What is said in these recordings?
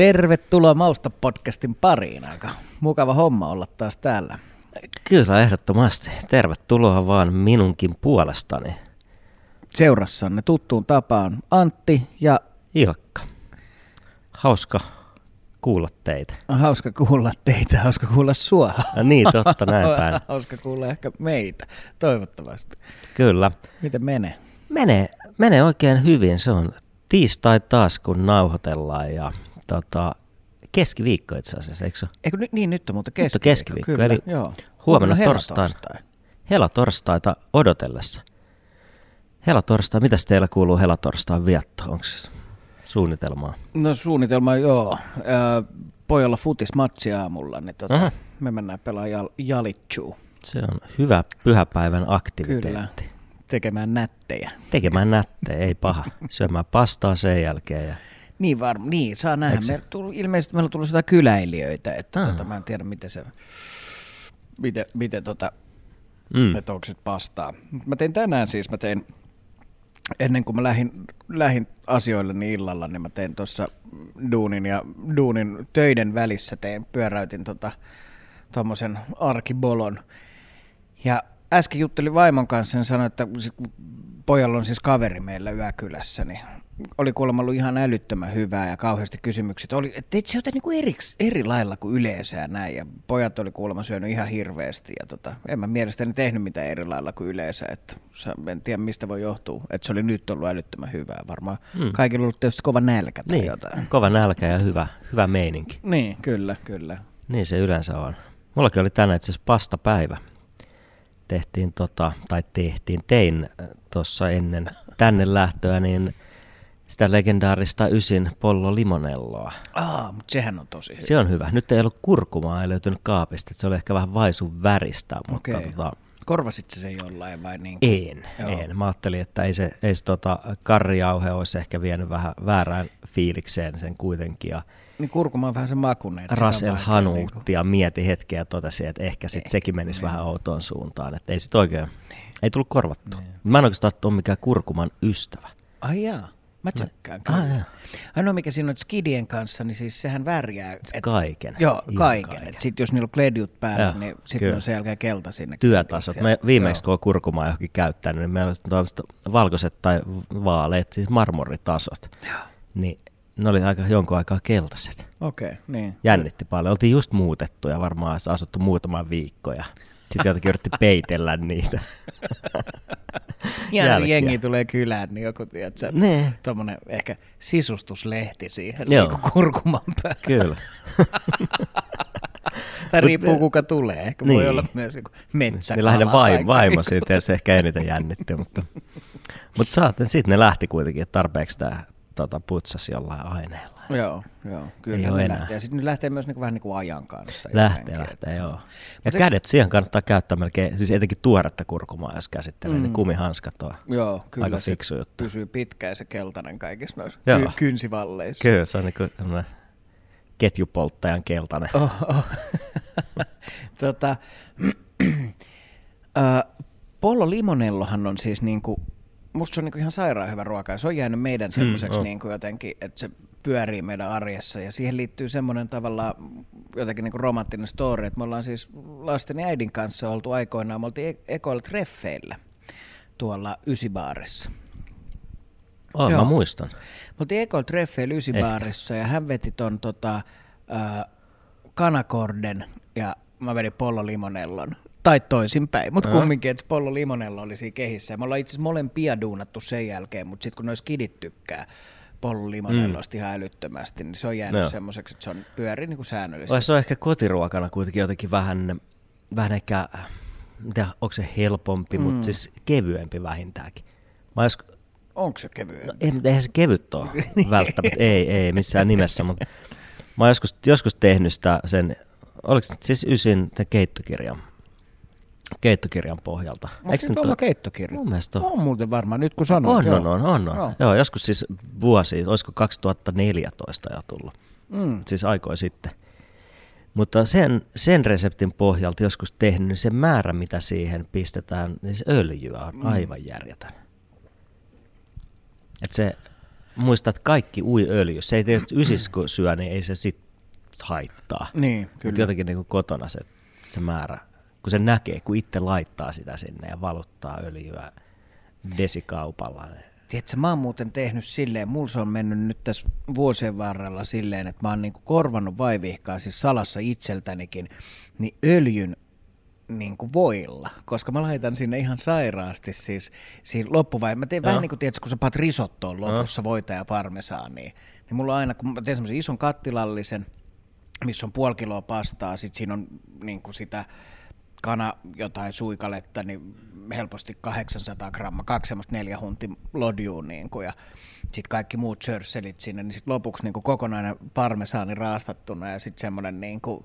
Tervetuloa Mausta podcastin pariin. Aika mukava homma olla taas täällä. Kyllä, ehdottomasti. Tervetuloa vaan minunkin puolestani. Seurassanne tuttuun tapaan Antti ja Ilkka. Hauska kuulla teitä. hauska kuulla teitä, hauska kuulla sua. Ja niin, totta, näin päin. hauska kuulla ehkä meitä, toivottavasti. Kyllä. Miten menee? Menee, menee oikein hyvin. Se on tiistai taas, kun nauhoitellaan ja tota, keskiviikko itse asiassa, eikö se? Eikö, niin, nyt on mutta Nyt on keskiviikko. keskiviikko, kyllä, eli joo. huomenna on torstaina. helatorstai. Helatorstaita odotellessa. Helatorstai, mitäs teillä kuuluu helatorstain vietto? Onko se suunnitelmaa? No suunnitelma joo. Pojalla futismatsi aamulla, niin tota, Aha. me mennään pelaamaan jal- jalitsuu. Se on hyvä pyhäpäivän aktiviteetti. Kyllä, tekemään nättejä. Tekemään nättejä, ei paha. Syömään pastaa sen jälkeen. Ja... Niin varma, niin saa nähdä. Eikö? Me tullut, ilmeisesti meillä on tullut sitä kyläilijöitä, että Ah. tota, mä en tiedä miten se, miten, miten tota, Mm. että onko pastaa. Mä tein tänään siis, mä tein, ennen kuin mä lähdin, lähdin asioille niin illalla, niin mä tein tuossa duunin ja duunin töiden välissä tein, pyöräytin tota, tommosen arkibolon. Ja äsken juttelin vaimon kanssa ja sanoin, että sit kun pojalla on siis kaveri meillä yökylässä, niin oli kuulemma ollut ihan älyttömän hyvää ja kauheasti kysymykset. Oli, että teit se jotain niin kuin eri, eri lailla kuin yleensä ja näin. Ja pojat oli kuulemma syönyt ihan hirveästi. Ja tota, en mä mielestäni tehnyt mitään eri lailla kuin yleensä. Että en tiedä mistä voi johtua. Että se oli nyt ollut älyttömän hyvää. Varmaan Mm. mm. kaikilla ollut tietysti kova nälkä tai Niin, jotain. kova nälkä ja hyvä, hyvä meininki. Niin, kyllä, kyllä. Niin se yleensä on. Mullakin oli tänään itse asiassa pastapäivä. Tehtiin tota, tai tehtiin, tein tuossa ennen tänne lähtöä, niin sitä legendaarista ysin Pollo Limonelloa. Aa, mutta sehän on tosi hyvä. Se on hyvä. Nyt ei ollut kurkumaa, ei löytynyt kaapista. että Se oli ehkä vähän vaisun väristä, mutta Okei. tota, Korvasit sen jollain vai niin? En, Joo. en. Mä ajattelin, että ei se, ei se tota, karrijauhe olisi ehkä vienyt vähän väärään fiilikseen sen kuitenkin. Ja Niin kurkuma on vähän se makunen. että sitä on Ras El vaikea Hanuutti ja mieti hetkeä ja totesi, että ehkä sit sekin menisi vähän outoon suuntaan. Että ei sit oikein, ei tullut korvattua. Mä en oikeastaan ole mikään kurkuman ystävä. Ai jaa, mä tykkään Ah, kyllä. jaa. Ainoa mikä siinä on että skidien kanssa, niin siis sehän värjää. Et kaiken. Joo, Ihan kaiken. Et sit jos niillä on kledjut päällä, Joo, niin sitten on sen jälkeen kelta sinne. Työtasot. Me viimeksi Joo. kun on kurkumaa johonkin käyttänyt, niin meillä on sitten valkoiset tai vaaleet, siis marmoritasot. Niin ne oli aika jonkun aikaa keltaiset. Okei, okay, niin. jännitti paljon. Oltiin just muutettu ja varmaan asuttu muutaman viikko ja sitten jotenkin yritti peitellä niitä. Ja jengi tulee kylään, niin joku, tiedätkö, Ne. tommonen ehkä sisustuslehti siihen Joo. niin kurkuman päälle. Kyllä. Tai riippuu kuka tulee. Ehkä Niin. voi olla myös joku metsäkala. niin lähinnä tai vaimo, vaimo siitä ja se ehkä eniten jännitti. Mutta, mutta sitten ne lähti kuitenkin, että tarpeeksi tämä tota, putsasi jollain aineella. Joo, joo, Ei kyllä oo ne enää. lähtee. Ja sitten ne lähtee myös niinku vähän niin kuin ajan kanssa. Lähtee, jotenkin, lähtee, että- joo. Ja eikö- kädet siihen kannattaa käyttää melkein, siis etenkin tuoretta kurkumaa, jos käsittelee, mm. niin Mm. kumihanskat on. Joo, kyllä Aika se fiksu juttu. pysyy pitkään se keltainen kaikissa noissa Joo. ky- kynsivalleissa. Kyllä, se on niin kuin ketjupolttajan keltainen. Oh, oh. tota, äh, Pollo Limonellohan on siis niinku, musta se on niinku ihan sairaan hyvä ruoka ja se on jäänyt meidän semmoiseksi on. niinku jotenkin, että se pyörii meidän arjessa ja siihen liittyy semmoinen tavallaan jotenkin niinku romanttinen story, että me ollaan siis lasten ja äidin kanssa oltu aikoinaan, me oltiin e- ekoilla treffeillä tuolla Ysibaarissa. Oh, Joo. mä muistan. Me oltiin ekoilla treffeillä Ysibaarissa ja hän veti ton tota, äh, kanakorden ja mä vedin Pollo Limonellon. Tai toisinpäin, mutta kumminkin, että Pollo Limonello oli siinä kehissä. Me ollaan itse asiassa molempia duunattu sen jälkeen, mutta sitten kun noissa skidit tykkää Limonellosta mm. ihan älyttömästi, niin se on jäänyt Joo. semmoiseksi, että se on pyörii niin kuin säännöllisesti. Vai se on ehkä kotiruokana kuitenkin jotenkin vähän, vähän ehkä, mitä, onko se helpompi, mm. mutta siis kevyempi vähintäänkin. Mä olis, Onko se kevyempi? no, ei, eihän se kevyt ole välttämättä, ei, ei missään nimessä, mutta mä oon joskus, joskus tehnyt sitä sen, oliko se siis ysin tämän keittokirjan, keittokirjan pohjalta. Onko se nyt ole- keittokirja? Mun mielestä on. On muuten varmaan, nyt kun sanoit. On, joo. on, on, on, on. Joo. Joo, joskus siis vuosi, olisiko 2014 jo tullut. Mm. siis aikoi sitten. Mutta sen, sen reseptin pohjalta joskus tehnyt, niin se määrä, mitä siihen pistetään, niin se öljyä on aivan järjetön. Et se, muistaa, että kaikki ui öljy. Se ei tietysti ysis kun syö, niin ei se sit haittaa. Niin, kyllä. jotenkin niin kotona se, se määrä, kun se näkee, kun itse laittaa sitä sinne ja valuttaa öljyä desikaupalla. Tiedätkö, mä oon muuten tehnyt silleen, mulla se on mennyt nyt tässä vuosien varrella silleen, että mä oon niinku korvannut vaivihkaa siis salassa itseltänikin, niin öljyn niin kuin voilla, koska mä laitan sinne ihan sairaasti siis siinä loppuvaiheessa. Mä teen Joo. vähän niin kuin, tiedätkö, kun sä paat risottoon lopussa voita ja parmesaania, niin mulla on aina, kun mä teen semmoisen ison kattilallisen, missä on puoli kiloa pastaa, sitten siinä on niin kuin sitä kana jotain suikaletta, niin helposti 800 grammaa, kaksi semmoista neljä hunti lodjuun, niin kuin, ja sitten kaikki muut sörsselit sinne, niin sitten lopuksi niin kuin kokonainen parmesaani raastattuna ja sitten semmoinen niin kuin,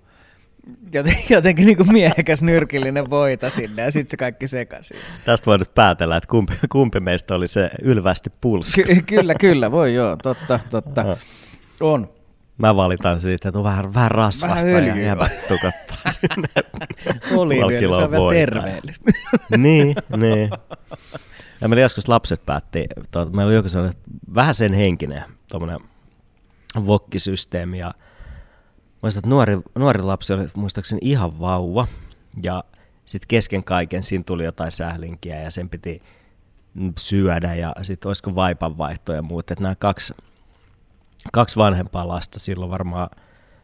joten- jotenkin niin kuin miehekäs nyrkillinen voita sinne ja sitten se kaikki sekaisin. Tästä voi nyt päätellä, että kumpi, kumpi meistä oli se ylvästi pulski. Ky- kyllä, kyllä, voi joo, totta, totta. On. Mä valitan siitä, että on vähän, vähän rasvasta Vähän ja öljyä. jäbät tukottaa sinne. Oliivi, puoli se kiloa on vielä terveellistä. niin, niin. Ja meillä joskus lapset päätti, tuota, meillä oli joku sellainen vähän sen henkinen tuommoinen vokkisysteemi ja muistan, että nuori, nuori lapsi oli muistaakseni ihan vauva ja sitten kesken kaiken siinä tuli jotain sählinkiä ja sen piti syödä ja sitten olisiko vaipanvaihto ja muut. Että nämä kaksi, kaksi vanhempaa lasta, silloin varmaan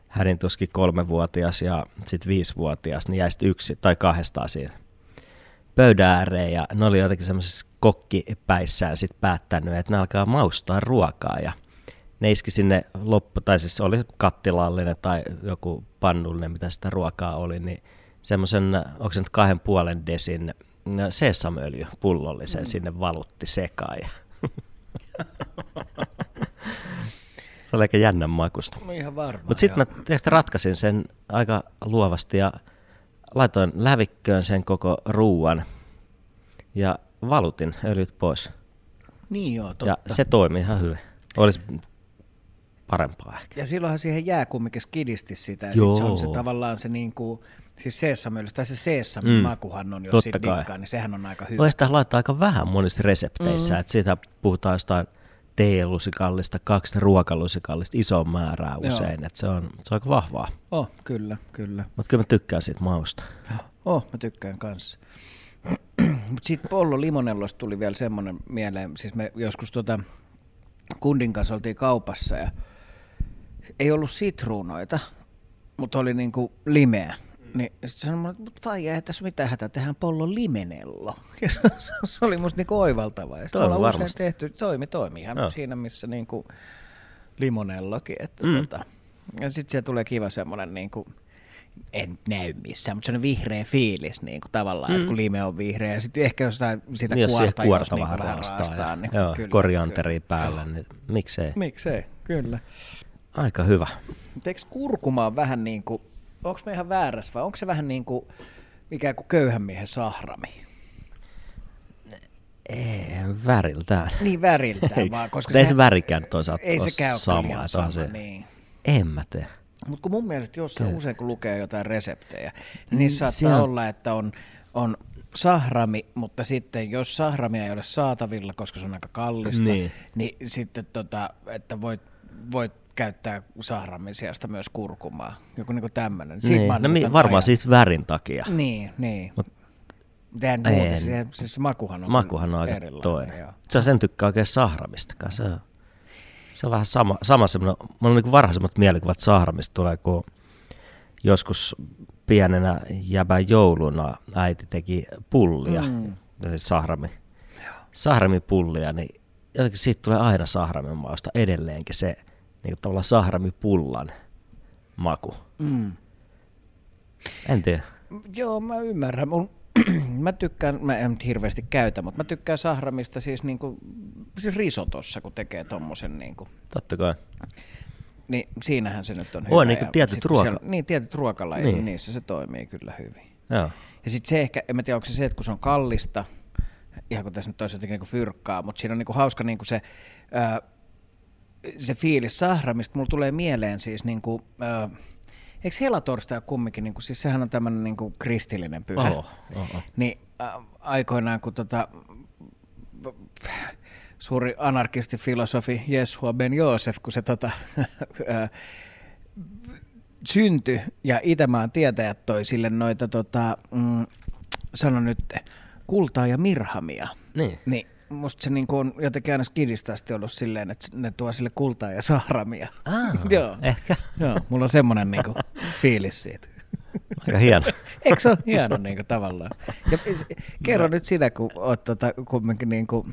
hädin tuskin kolmevuotias ja sitten viisivuotias, niin jäi sitten yksi tai kahdestaan siinä pöydän ääreen ja ne oli jotenkin semmoisessa kokkipäissään sit päättänyt, että ne alkaa maustaa ruokaa ja ne iski sinne loppu, tai siis oli kattilallinen tai joku pannullinen, mitä sitä ruokaa oli, niin semmoisen, onko se nyt kahden puolen desin sesamöljy pullollisen mm. sinne valutti sekaan. Ja se oli aika jännän makusta. No ihan varmaan. Mutta sitten mä tietysti ratkaisin sen aika luovasti ja laitoin lävikköön sen koko ruuan ja valutin öljyt pois. Niin joo, totta. Ja se toimi ihan hyvin. Olisi parempaa ehkä. Ja silloinhan siihen jää kumminkin skidisti sitä, ja Joo. sit se on se tavallaan se niinku, siis seesamöljy, tai se seesamin Mm. makuhan on, jos Totta siitä kai. dikkaa, niin sehän on aika hyvä. Sitä laittaa aika vähän monissa resepteissä, mm. että siitä puhutaan jostain teelusikallista, kaksi ruokalusikallista, iso määrää usein, että se on, se on aika vahvaa. Oh, kyllä, kyllä. Mutta kyllä mä tykkään siitä mausta. Oh, mä tykkään kanssa. Mutta sitten Pollo Limonellosta tuli vielä semmoinen mieleen, siis me joskus tota kundin kanssa oltiin kaupassa ja ei ollut sitruunoita, mutta oli niinku limeä. Niin sitten sanoin, että mut vai ei tässä mitään hätää, tehdään Pollo Limenello. Ja se, se oli musta niinku oivaltavaa. Ja Toimi ollaan usein varmasti. tehty, toimi, toimi ihan Joo. siinä missä niinku limonellokin. Että Mm. tota, ja sitten siellä tulee kiva semmoinen niinku, en näy missään, mutta semmoinen vihreä fiilis niin kuin tavallaan, mm. että kun lime on vihreä. Ja sitten ehkä jostain sitä Niin jos siihen kuorta, kuorta jos vähän niinku raastaa, raastaa, ja, niin joo, kyllä, korianteria päälle, niin miksei. Kyllä. Miksei, kyllä. Aika hyvä. Mutta eikö kurkuma on vähän niin kuin, onko me ihan väärässä vai onko se vähän niin kuin ikään kuin köyhän miehen sahrami? Ei, väriltään. Niin väriltään Ei, vaan, koska ei se värikään toisaalta ei sekään ole sama. sama, se, niin. En mä tee. Mutta kun mun mielestä jossain Kyllä. usein kun lukee jotain reseptejä, niin niissä saattaa siellä- olla, että on, on sahrami, mutta sitten jos sahramia ei ole saatavilla, koska se on aika kallista, Niin. niin, niin sitten tota, että voit, voit käyttää sahramin sijasta myös kurkumaa. Joku niinku tämmöinen. Niin. No, mi- varmaan siis värin takia. Niin, niin. Mut- Tehän En. muuta, se, siis makuhan on, Makuhan on aika toinen. joo. Sä sen tykkää oikein sahramistakaan. Se on, se on vähän sama, sama semmoinen, mulla on niin varhaisemmat mielikuvat sahramista tulee, kun joskus pienenä jäbän jouluna äiti teki pullia, mm. Mm. siis sahrami, sahramipullia, niin jotenkin siitä tulee aina sahramin mausta edelleenkin se niin kuin tavallaan sahramipullan maku. Mm. En tiedä. Joo, mä ymmärrän. Mun, mä tykkään, mä en nyt hirveästi käytä, mutta mä tykkään sahramista siis, niinku, siis risotossa, kun tekee tommosen niinku. Totta kai. Niin siinähän se nyt on Oo, hyvä. niinku Ja tietyt ruoka- siellä- niin, tietyt ruokalajit, Niin. niin. niissä se toimii kyllä hyvin. Joo. Ja sitten se ehkä, en mä tiedä, onko se se, että kun se on kallista, ihan kun tässä nyt olisi jotenkin niinku fyrkkaa, mutta siinä on niinku hauska niinku se, ää, se fiilis sahramista. Mulla tulee mieleen siis niinku, ää, eikö helatorstai ole kumminkin, niinku, siis sehän on tämmöinen niinku kristillinen pyhä. Oho, oho. Niin äh, aikoinaan, kun tota, suuri anarkistifilosofi Jesua Ben Joosef, kun se tota, ää, syntyi ja Itämaan tietäjät toi sille noita, tota, mm, sano nyt, kultaa ja mirhamia. Niin. Niin musta se niinku on jotenkin aina skidistä asti ollut silleen, että ne tuo sille kultaa ja sahramia. Ah, Joo. ehkä. Joo, mulla on semmoinen niinku fiilis siitä. Aika hieno. Eikö se ole hieno niinku tavallaan? Ja kerro nyt sinä, kun oot tota, kumminkin niinku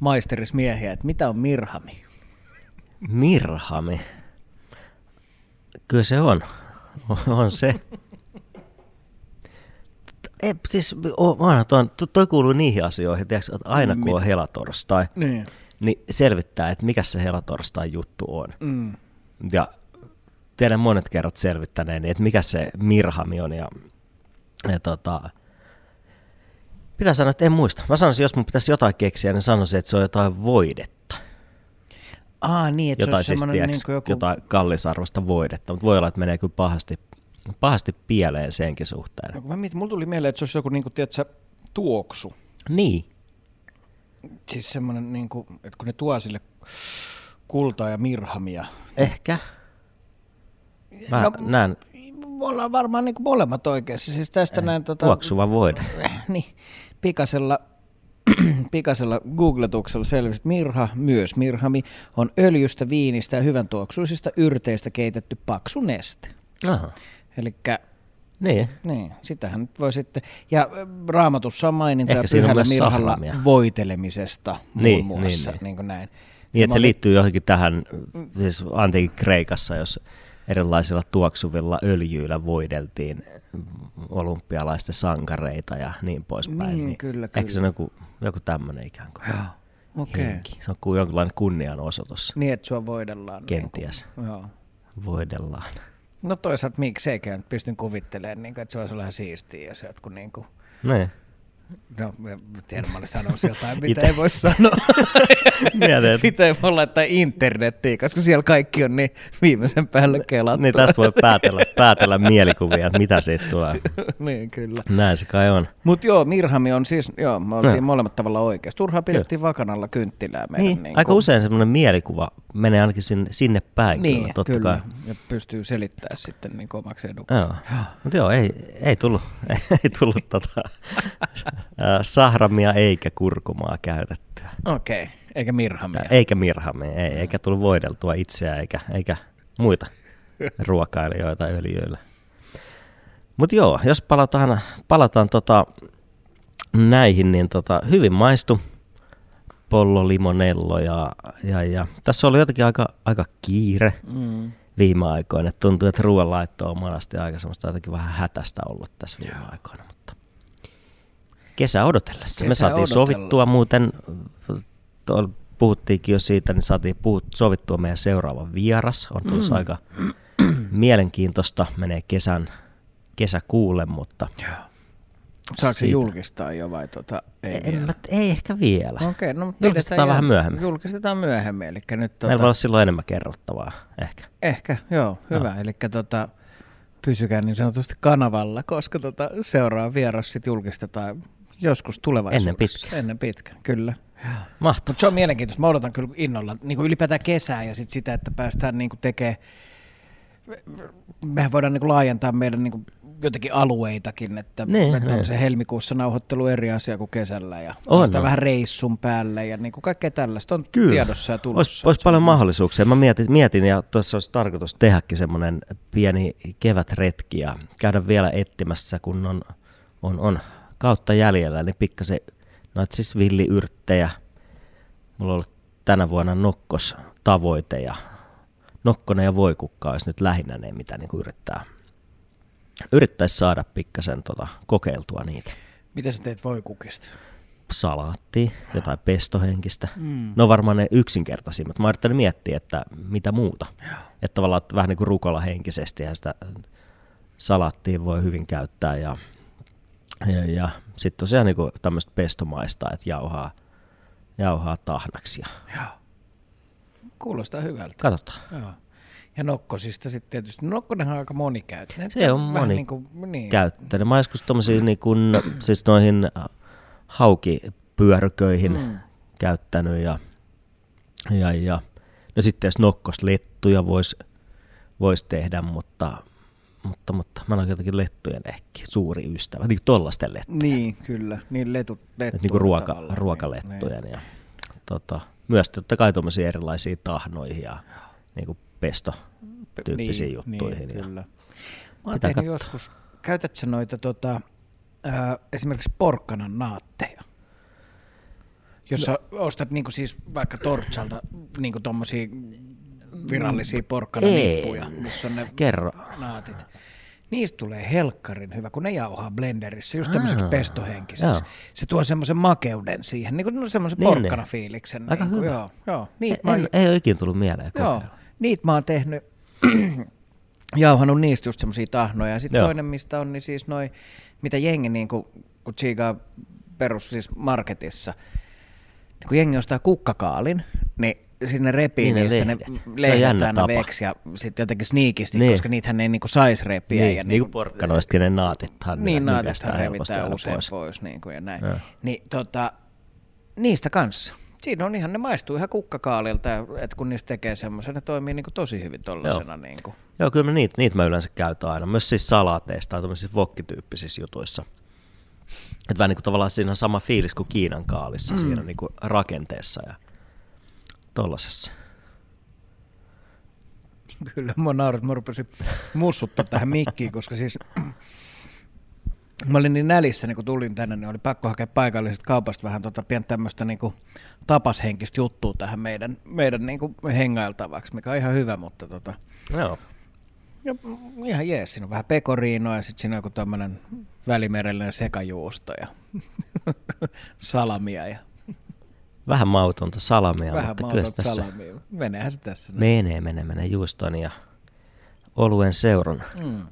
maisteris miehiä, että mitä on mirhami? Mirhami. Kyllä se on. On se. Ei, siis onhan toi, toi, kuuluu niihin asioihin, että aina kun on helatorstai, Niin. niin selvittää, että mikä se helatorstai juttu on. Mm. Ja tiedän monet kerrat selvittäneeni, että mikä se mirhami on. Ja, ja tota, pitää sanoa, että en muista. Mä sanoisin, jos mun pitäisi jotain keksiä, niin sanoisin, että se on jotain voidetta. Aa niin, että se Jotain, olisi siis, tiiäks, niinku joku... jotain kallisarvoista voidetta, mutta voi olla, että menee kyllä pahasti, pahasti pieleen senkin suhteen. No, mä mietin, mulla tuli mieleen, että se olisi joku niinku, tiedätkö, tuoksu. Niin, Siis semmoinen, niinku, että kun ne tuo sille kultaa ja mirhamia. ehkä. Mä No, näen Me ollaan varmaan niinku molemmat oikeassa. Siis tästä näin tota, tuoksuva voide. niin, pikasella, pikasella googletuksella selvisi, että mirha, myös mirhami, on öljystä, viinistä ja hyvän tuoksuisista yrteistä keitetty paksu neste. Aha. Eli Niin, niin, sitähän nyt voi sitten, ja ö, raamatussa on mainintoja Ehkä pyhällä mirhalla voitelemisesta muun Niin, muassa, niin, niin. niin kuin näin. Niin, että se liittyy johonkin tähän, siis antiikin Kreikassa, jos erilaisilla tuoksuvilla öljyillä voideltiin olympialaisten sankareita ja niin poispäin. Niin, kyllä, Ehkä kyllä. se on joku, joku tämmöinen ikään kuin Okei. henki. Se on kuin jonkinlainen kunnianosoitus. Niin, että sua voidellaan. Kenties. Niin kuin, joo. Voidellaan. No toisaalta mikseikään nyt pystyn kuvittelemaan, niin kuin, että se olisi vähän siistiä, jos jotkut niin kuin, Niin. No, olin sanoisi jotain, mitä Ite- ei voi sanoa. Mietin, että- mitä ei voi laittaa internettiin, koska siellä kaikki on niin viimeisen päälle kelattu. Niin tästä voi päätellä, päätellä mielikuvia, että mitä siitä tulee. niin, kyllä. Näin se kai on. Mutta joo, Mirhami on siis, joo, me oltiin Joo. molemmat tavalla oikeassa. Turhaan pidettiin vakanalla kynttilää meidän. Niin, niin aika kuin- usein semmoinen mielikuva menee ainakin sinne, sinne päin. Niin, kyllä, totta kyllä. kai. Ja pystyy selittämään sitten niin omaksi eduksi. Joo. Mutta joo, ei, ei tullut, ei tullut tota, sahramia eikä kurkumaa käytettyä. Okei, okay. eikä Mirhamia. Eikä mirhamia, ei, eikä tullut voideltua itseä eikä, eikä muita ruokailijoita öljyillä. Mutta joo, jos palataan, palataan tota, näihin, niin tota, hyvin maistu pollo, limonello ja, ja, ja tässä oli jotenkin aika, aika kiire Mm. viime aikoina. Tuntuu, että ruoanlaitto on monesti aika semmoista jotenkin vähän hätästä ollut tässä viime aikoina, mutta kesä odotellessa. Me Kesä saatiin odotella. sovittua muuten, puhuttiinkin jo siitä, niin saatiin puhut, sovittua meidän seuraava vieras. On tulossa mm. aika mielenkiintoista, menee kesän, kesäkuulle, mutta Saako se julkistaa jo vai tota, ei en, vielä? mä, ei ehkä vielä. Okei, no Julkistetaan vähän myöhemmin. Julkistetaan myöhemmin, eli nyt tota, Meillä voi olla silloin enemmän kerrottavaa, ehkä. ehkä, joo, hyvä. Eli tota, pysykää niin sanotusti kanavalla, koska tota, seuraava vieras sitten julkistetaan joskus tulevaisuudessa. Ennen pitkää. Ennen pitkä, kyllä. Mahtavaa. Mutta se on mielenkiintoista. Mä odotan kyllä innolla niin kuin ylipäätään kesää ja sit sitä, että päästään niin tekemään, mehän voidaan niin kuin laajentaa meidän niin kuin jotenkin alueitakin, että, Niin, että on niin. se helmikuussa nauhoittelu eri asia kuin kesällä ja On, on. vähän reissun päälle ja niin kuin kaikkea tällaista on Kyllä. tiedossa ja tulossa. Olisi, olisi paljon mahdollisuuksia. Mä mietin, mietin ja tuossa olisi tarkoitus tehdäkin semmoinen pieni kevätretki ja käydä vielä etsimässä, kun on, on, on kautta jäljellä, niin pikkasen noita siis villiyrttejä. Mulla on ollut tänä vuonna nokkos tavoite ja nokkonen ja voikukka olisi nyt lähinnä ne, mitä niin kuin yrittää, yrittäisi saada pikkasen tota, kokeiltua niitä. Miten sä teet voi kukista? salaattia, jotain pestohenkistä. Mm. Ne on varmaan ne yksinkertaisimmat. Mä yrittänyt miettiä, että mitä muuta. Että tavallaan että vähän niin kuin rukola henkisesti ja sitä salaattia voi hyvin käyttää. Ja, ja, ja sitten tosiaan niin tämmöistä pestomaista, että jauhaa, jauhaa tahnaksi. Ja Joo. Kuulostaa hyvältä. katsotaan. Joo. Ja nokkosista sitten tietysti. Nokkonenhan on aika monikäyttöinen. Se on vähän moni niin kuin, niin. Mä joskus tommosia niin kuin, siis noihin haukipyörköihin mm. käyttänyt ja, ja, ja no sitten jos nokkoslettuja voisi vois tehdä, mutta, mutta, mutta mä olen jotenkin lettujen ehkä suuri ystävä, niin kuin tollasten lettujen. Niin, kyllä. Niin letut, lettuja niin kuin ruoka, ruokalettujen. Niin, Ja, tota, myös totta kai tuommoisia erilaisia tahnoihin ja niin kuin pesto tyyppisiin niin, juttuihin. Niin, ja, kyllä. Mä oon tehnyt katsoa. joskus, käytätkö noita tota, ää, esimerkiksi porkkanan naatteja? Jos sä ostat niinku siis vaikka Torchalta niinku tommosia virallisia porkkananippuja, missä on ne Kerro. naatit. Niistä tulee helkkarin hyvä, kun ne jauhaa blenderissä, just tämmöiseksi Aa, pestohenkiseksi. joo. Se tuo semmoisen makeuden siihen, niin kuin semmoisen Niin, niin. porkkanafiiliksen. Aika niin kuin, hyvä. Joo, joo. Niitä mä Ei, oon- ei ole ikinä tullut mieleen. Joo, kokeilla. niitä mä oon tehnyt, jauhanut niistä just semmosia tahnoja. Ja sitten toinen, mistä on, niin siis noi, mitä jengi niin kun, kun tsiikaa perus siis marketissa, niin kun jengi ostaa kukkakaalin, niin sinne repii Niin ne niistä ne lehdet. Aina veksi ja sitten jotenkin sniikisti, Niin. koska niitähän ei niinku sais repiä. Niin, ja niin kuin porkkanoistakin ne naatithan. niin, naatithan revitään usein pois, pois. niin kuin ja näin. Joo. Niin tota, niistä kanssa. Siinä on ihan, ne maistuu ihan kukkakaalilta, ja et kun niistä tekee semmoisen, ne toimii niin kuin tosi hyvin tollasena. Niin kuin. Joo, kyllä mä niitä, niitä mä yleensä käytän aina. Myös siis salaateista tai tämmöisissä vokkityyppisissä jutuissa. Että vähän niin kuin tavallaan siinä on sama fiilis kuin Kiinan kaalissa mm. siinä niin kuin rakenteessa ja tollasessa. Kyllä, mä naurat, että mä rupesin mussuttaa tähän mikkiin, koska siis mä olin niin nälissä, niin kun tulin tänne, niin oli pakko hakea paikallisesta kaupasta vähän tota pientä tämmöistä niin tapashenkistä juttua tähän meidän, meidän niin hengailtavaksi, mikä on ihan hyvä, mutta tota, Joo. ja ihan jees, siinä on vähän pekoriinoa ja sitten siinä on joku tämmöinen välimerellinen sekajuusto ja salamia ja Vähän mautonta salamia, vähän mutta kyllä mautonta tässä salamia. Meneehän se tässä. menee, menee, menee juuston ja oluen seurana. Mm.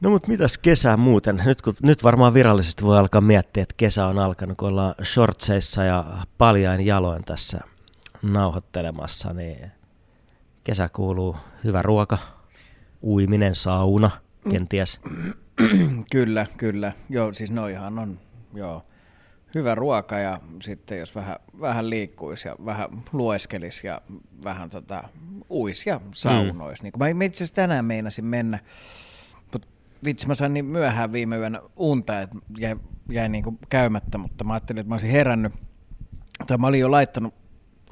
No mutta mitäs kesää muuten? Nyt, kun, nyt varmaan virallisesti voi alkaa miettiä, että kesä on alkanut, kun ollaan shortseissa ja paljain jaloin tässä nauhoittelemassa, niin kesä kuuluu hyvä ruoka, uiminen, sauna, kenties. Kyllä, kyllä. Joo, siis noihan on joo, hyvä ruoka ja sitten jos vähän, vähän liikkuisi ja vähän lueskelisi ja vähän tota, uisi ja saunoisi. Mm. Niin mä itse asiassa tänään meinasin mennä, mutta vitsi mä sain niin myöhään viime yönä unta, että jäi, jäi niin kuin käymättä, mutta mä ajattelin, että mä olisin herännyt, tai mä olin jo laittanut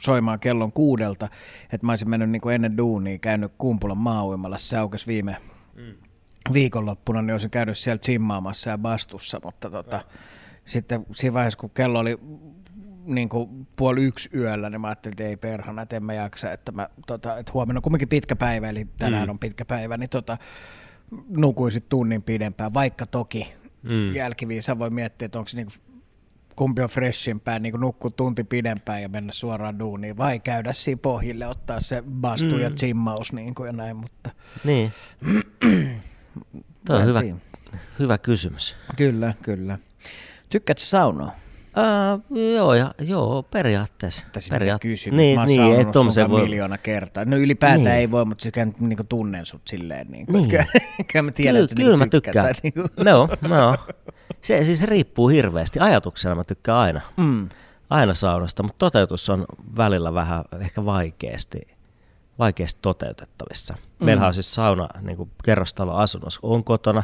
soimaan kellon kuudelta, että mä olisin mennyt niin kuin ennen duunia, käynyt Kumpulan maauimalla, se aukesi viime, viikonloppuna, niin olisin käynyt siellä zimmaamassa ja bastussa, mutta tota, sitten siinä vaiheessa, kun kello oli niin kuin puoli yksi yöllä, niin mä ajattelin, että ei perhana, että en mä jaksa, että, mä, tota, että huomenna on kumminkin pitkä päivä, eli tänään Mm. on pitkä päivä, niin tota, nukuin sit tunnin pidempään, vaikka toki Mm. jälkiviisa voi miettiä, että onko se niinku, kumpi on freshimpää, niin nukkua tunti pidempään ja mennä suoraan duuniin, vai käydä siinä pohjille, ottaa se bastu mm. ja Mm. zimmaus niin kuin ja näin, mutta Niin. Tuo on hyvä, hyvä kysymys. Kyllä, kyllä. Tykkäätkö saunoa? Uh, joo, ja, joo, periaatteessa. Tässä Periaat- kysymys. Niin, mä oon niin, ei sun voi... miljoona kertaa. No ylipäätään Niin. ei voi, mutta sekä nyt niinku tunnen sut silleen. Niin kuin, Niin. Kyllä, kyllä mä tiedän, Kyllä, että kyllä mä niinku tykkään. Tai niinku. No, no. Se siis riippuu hirveästi. Ajatuksena mä tykkään aina. Mm. Aina saunasta, mutta toteutus on välillä vähän ehkä vaikeasti, vaikeasti toteutettavissa. Mm. Meillähän on siis sauna niin kuin kerrostaloasunnossa on kotona.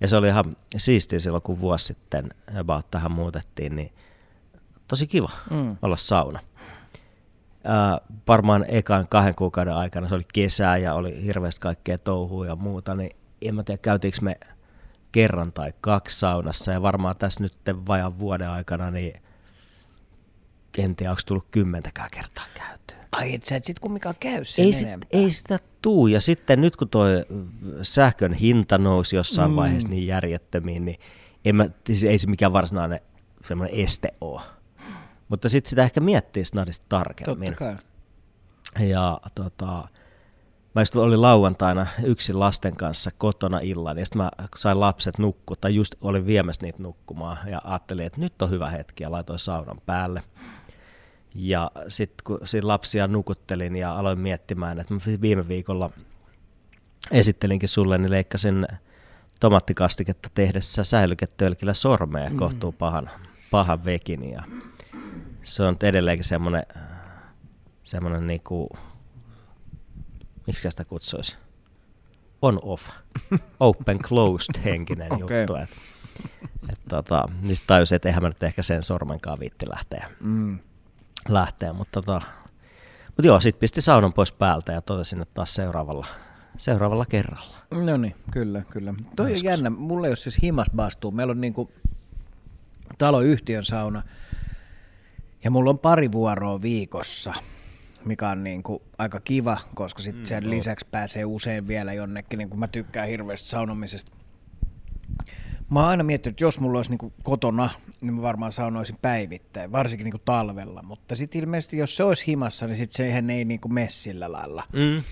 Ja se oli ihan siistiä silloin, kun vuosi sitten about tähän muutettiin, niin tosi kiva Mm. olla sauna. Ää, varmaan ekan kahden kuukauden aikana, se oli kesää ja oli hirveästi kaikkea touhua ja muuta, niin en mä tiedä käytiinkö me kerran tai kaksi saunassa ja varmaan tässä nyt vajan vuoden aikana, niin en tiedä, onko tullut kymmentäkään kertaa käytyä. Ai et sä et sit kumminkaan käy sen Ei, sit, enempää. ei sitä tuu. Ja sitten nyt kun toi sähkön hinta nousi jossain Mm. mm. vaiheessa niin järjettömiin, niin en mä, siis ei se mikään varsinainen semmoinen este ole. Mutta sitten sitä ehkä miettii snadista tarkemmin. Totta kai. Ja tota, mä just olin lauantaina yksin lasten kanssa kotona illan, ja sitten mä sain lapset nukkua, tai just olin viemässä niitä nukkumaan, ja ajattelin, että nyt on hyvä hetki, ja laitoin saunan päälle. Ja sitten kun siinä lapsia nukuttelin ja aloin miettimään, että mä viime viikolla esittelinkin sulle, niin leikkasin tomaattikastiketta tehdessä säilyketölkillä sormea mm. kohtuu pahana. pahan vekin ja se on edelleenkin semmoinen, semmoinen niinku, miksi sitä kutsuisi? On-off, open-closed henkinen okay. juttu. Et, et tota, niin tajusin, että eihän mä nyt ehkä sen sormenkaan viitti lähteä. Mm. Lähteä mutta tota, mut joo, sitten pisti saunan pois päältä ja totesin, että taas seuraavalla, seuraavalla kerralla. No niin, kyllä, kyllä. Toi on jännä. Mulla ei ole siis himas bastuu. Meillä on niinku taloyhtiön sauna ja mulla on pari vuoroa viikossa, mikä on niinku aika kiva, koska sit mm, sen no. lisäksi pääsee usein vielä jonnekin, niin kuin mä tykkään hirveästi saunomisesta. Mä oon aina miettinyt, että jos mulla olisi niinku kotona, niin mä varmaan saunoisin päivittäin, varsinkin niinku talvella. Mutta sitten ilmeisesti, jos se olisi himassa, niin sitten sehän ei niinku mene sillä lailla. Mm.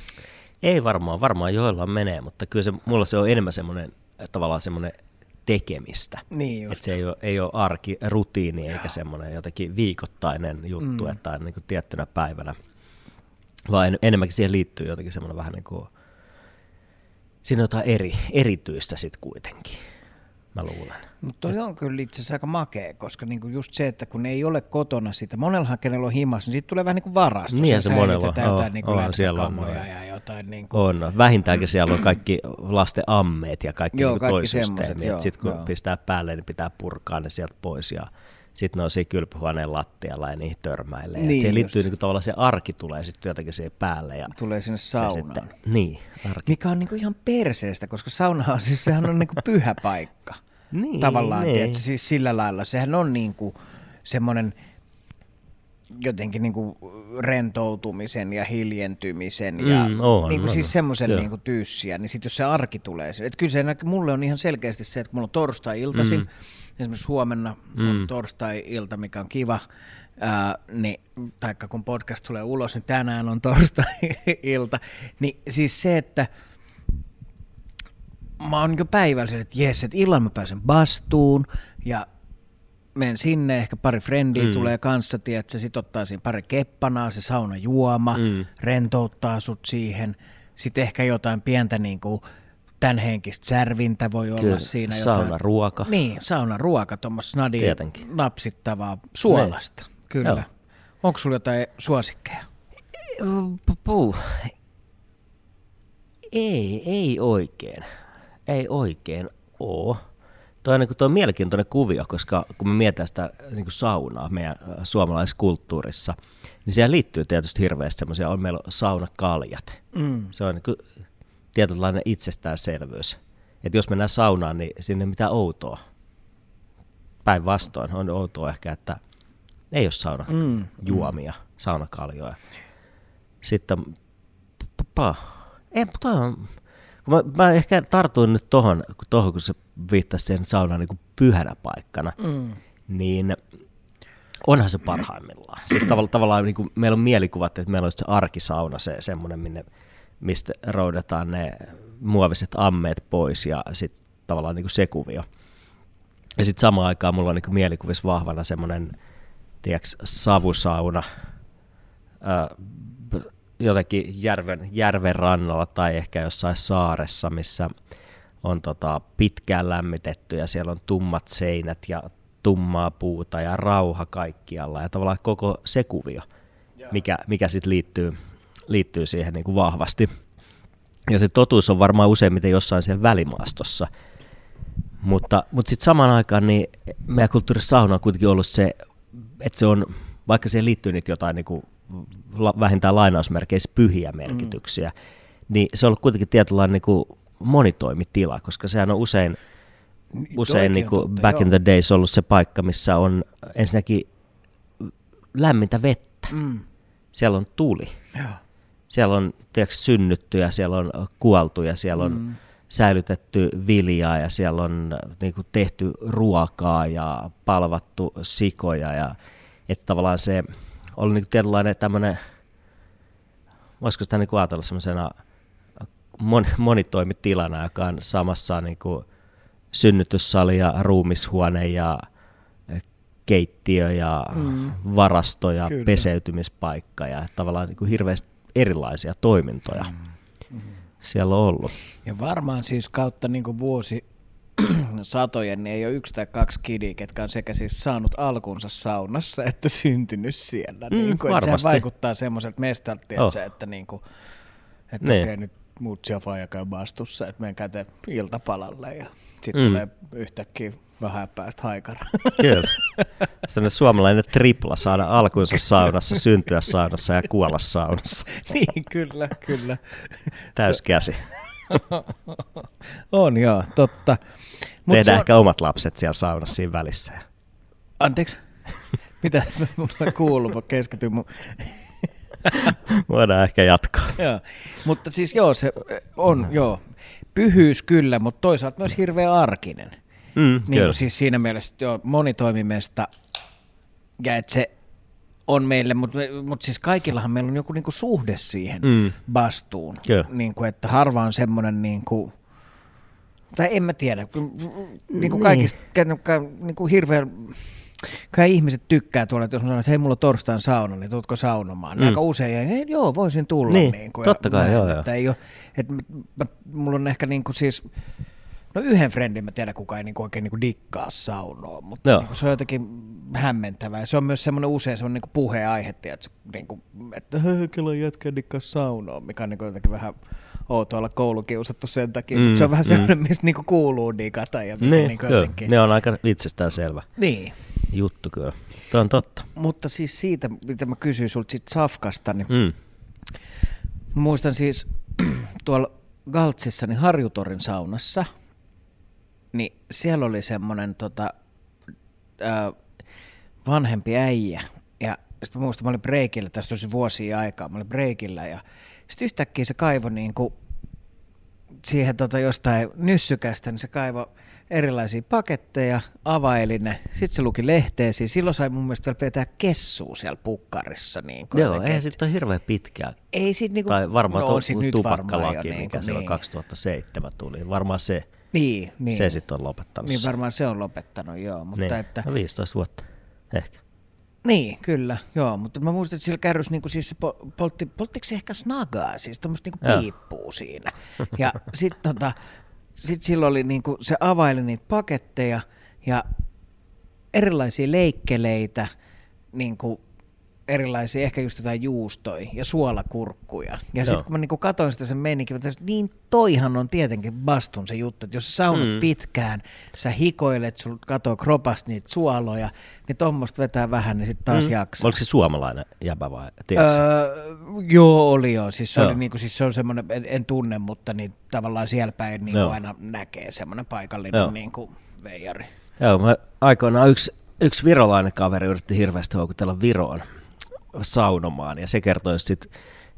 Ei varmaan, varmaan joillain menee, mutta kyllä se, mulla se on enemmän semmoinen tavallaan semmoinen tekemistä. Niin just. se ei ole, ei ole arki, rutiini eikä semmoinen jotenkin viikoittainen juttu, mm. että niin kuin tiettynä päivänä, vaan enemmänkin siihen liittyy jotenkin semmoinen vähän niin kuin, siinä on jotain eri, erityistä sitten kuitenkin mä luulen. Mutta toi on kyllä itse asiassa aika makea, koska niinku just se, että kun ei ole kotona sitä, monellahan kenellä on himas, niin siitä tulee vähän niin kuin varasto. Niin se monella on, jotain niinku on, siellä on, ja jotain. Niinku. On, vähintäänkin siellä on kaikki lasten ammeet ja kaikki, joo, niinku kaikki toisysteemit. Sitten kun joo. pistää päälle, niin pitää purkaa ne sieltä pois ja sitten ne on siinä kylpyhuoneen lattialla ja niihin törmäilee. Niin, siihen liittyy niin kuin, tavallaan se arki tulee sitten jotenkin siihen päälle. Ja tulee sinne saunaan. Sitten, niin, arki. Mikä on niin kuin ihan perseestä, koska sauna on siis sehän on niin kuin pyhä paikka. Niin, Tavallaan, niin. Tiedätkö, siis sillä lailla. Sehän on niin kuin semmoinen jotenkin niin kuin rentoutumisen ja hiljentymisen ja mm, on, niin kuin siis semmoisen niin kuin tyyssiä, niin sitten jos se arki tulee, että kyllä se mulle on ihan selkeästi se, että kun mulla on torstai-iltaisin, mm esimerkiksi huomenna mm. on torstai-ilta, mikä on kiva, ää, niin, taikka kun podcast tulee ulos, niin tänään on torstai-ilta, niin siis se, että mä oon jo päivällä että jes, että illalla mä pääsen bastuun ja menen sinne, ehkä pari frendiä mm. tulee kanssa, tiedätkö, sit ottaa siinä pari keppanaa, se sauna juoma, mm. rentouttaa sut siihen, sitten ehkä jotain pientä niin kuin, tämän henkistä särvintä voi Kyllä. olla siinä. Jotain. ruoka. Niin, ruoka, tuommoista snadi napsittavaa suolasta. Ne. Kyllä. Joo. Onko sulla jotain suosikkeja? Puh. Ei, ei oikein. Ei oikein oo. Tuo on, niin tuo on mielenkiintoinen kuvio, koska kun me mietitään sitä niin kuin saunaa meidän äh, suomalaisessa kulttuurissa, niin siihen liittyy tietysti hirveästi semmoisia, on meillä saunakaljat. Mm. Se on niin kuin tietynlainen itsestäänselvyys. Että jos mennään saunaan, niin sinne ei mitään outoa. Päinvastoin on outoa ehkä, että ei ole sauna mm, juomia, mm. saunakaljoja. Sitten, pa, ei, toi on, kun mä, mä ehkä tartuin nyt tohon, tohon kun se viittasi siihen saunaan niin pyhänä paikkana, mm. niin onhan se parhaimmillaan. Siis tavallaan, tavallaan niin kuin meillä on mielikuvat, että meillä on se arkisauna, se semmoinen, minne mistä roudataan ne muoviset ammeet pois ja sitten tavallaan niin kuin se kuvio. Ja sitten samaan aikaan mulla on niin mielikuvissa vahvana semmoinen tiedätkö, savusauna ää, jotenkin järven, järven rannalla tai ehkä jossain saaressa, missä on tota, pitkään lämmitetty ja siellä on tummat seinät ja tummaa puuta ja rauha kaikkialla ja tavallaan koko se kuvio, mikä, mikä sitten liittyy liittyy siihen niin kuin vahvasti. Ja se totuus on varmaan useimmiten jossain siellä välimaastossa. Mutta, mutta sitten samaan aikaan niin meidän kulttuurissa sauna on kuitenkin ollut se, että se on, vaikka siihen liittyy nyt jotain niin kuin vähintään lainausmerkeissä pyhiä merkityksiä, mm. niin se on ollut kuitenkin tietynlainen niin kuin monitoimitila, koska sehän on usein, usein niin kuin totta, back joo. in the days ollut se paikka, missä on ensinnäkin lämmintä vettä. Mm. Siellä on tuli. Joo siellä on tiedätkö, synnytty ja siellä on kuoltu ja siellä on mm. säilytetty viljaa ja siellä on niin kuin, tehty ruokaa ja palvattu sikoja. Ja, että tavallaan se oli niin tietynlainen tämmöinen, voisiko sitä niin kuin ajatella semmoisena mon, monitoimitilana, joka on samassa niin kuin synnytyssali ja ruumishuone ja keittiö ja mm. varasto ja Kyllä. peseytymispaikka ja tavallaan niin kuin hirveästi erilaisia toimintoja mm. Mm. siellä on ollut. Ja varmaan siis kautta niin kuin vuosi, satojen, niin ei ole yksi tai kaksi kidiä, ketkä on sekä siis saanut alkunsa saunassa, että syntynyt siellä. Mm, niin kuin, että se vaikuttaa semmoiselta mestalta, Oh. että, niin kuin, että Niin. okei, nyt muut ja käy bastussa, että menkää te iltapalalle ja sitten Mm. tulee yhtäkkiä vähän päästä haikara. Kyllä. Sellainen suomalainen tripla saada alkunsa saunassa, syntyä saunassa ja kuolla saunassa. niin, kyllä, kyllä. Täyskäsi. On joo, totta. Mut Tehdään on- ehkä omat lapset siellä saunassa siinä välissä. Anteeksi? Mitä? Mulla ei kuulu, mä keskityn mun... Voidaan ehkä jatkaa. joo. Mutta siis joo, se on, joo. Pyhyys kyllä, mutta toisaalta myös hirveän arkinen. Mm, Niin kyllä. siis siinä mielessä, joo, monitoimimesta, ja että se on meille, mutta mut siis kaikillahan meillä on joku niinku suhde siihen Mm. mm. bastuun. Kyllä. Niin kuin, että harva on semmoinen, niin kuin, tai en mä tiedä, niin Niin. kuin kaikista, niin kuin hirveän, kai ihmiset tykkää tuolla, että jos mä sanon, että hei, mulla on torstain sauna, niin tuutko saunomaan? Mm. Mm. Aika usein, ja hei, joo, voisin tulla. Niin, niin kuin, totta kai, joo, joo. että Ei ole, että mä, mä, mulla on ehkä niin kuin siis, No yhden friendin mä tiedän, kuka ei niinku oikein niinku dikkaa saunoa, mutta Joo. niinku se on jotenkin hämmentävää. Ja se on myös semmoinen usein semmoinen niinku puheenaihe, että, niinku, että "Hö, kyllä jätkä dikkaa saunoa, mikä on niinku jotenkin vähän outoa olla koulukiusattu sen takia, mm, mutta se on vähän mm. sellainen, mistä niinku kuuluu dikata ja Niin, niinku kyllä. jotenkin. Ne on aika itsestäänselvä Niin, juttu kyllä. Tuo on totta. mutta siis siitä, mitä mä kysyin sulta sit Safkasta, niin Mm. Muistan siis tuolla Galtsissa, niin Harjutorin saunassa, niin siellä oli semmoinen tota, ää, vanhempi äijä. Ja sitten mä muistan, mä olin breikillä, tästä tosi vuosia aikaa, mä olin breikillä ja sitten yhtäkkiä se kaivo niin kuin siihen tota jostain nyssykästä, niin se kaivo erilaisia paketteja, availi ne, sitten se luki lehteesi, silloin sai mun mielestä vielä vetää kessua siellä pukkarissa. Niin kuin Joo, ei sitten ole hirveän pitkää. ei sit niinku, Tai varmaan no, tuo sit nyt varmaan tupakkalaki, jo mikä niinku, silloin niin. 2007 tuli. Varmaan se, Niin, niin. se sitten on lopettanut. Niin varmaan se on lopettanut, joo. Mutta niin. että, No 15 vuotta, ehkä. niin, kyllä, joo. Mutta mä muistan, että sillä kärrys niinku siis se poltti, polttiko se ehkä snagaa, siis tuommoista Joo. piippuu siinä. Ja sitten tota, sit silloin oli niinku, se availi niitä paketteja ja erilaisia leikkeleitä, niinku, erilaisia, ehkä just jotain juustoja ja suolakurkkuja. Ja Joo. sitten kun mä niinku katoin sitä sen meininkin, mä tajusin, niin toihan on tietenkin bastun se juttu, että jos sä Mm. pitkään, sä hikoilet, sul katoo kropasta niitä suoloja, niin tuommoista vetää vähän, niin sitten taas mm. jaksaa. Oliko se suomalainen jäbä vai? Öö, joo, oli joo. Siis se, Joo. oli niinku, siis se on semmoinen, en, en tunne, mutta niin tavallaan siellä päin niinku aina näkee semmoinen paikallinen Joo. niinku veijari. Joo, mä aikoinaan yksi, yksi virolainen kaveri yritti hirveästi houkutella Viroon saunomaan, ja se kertoi sitten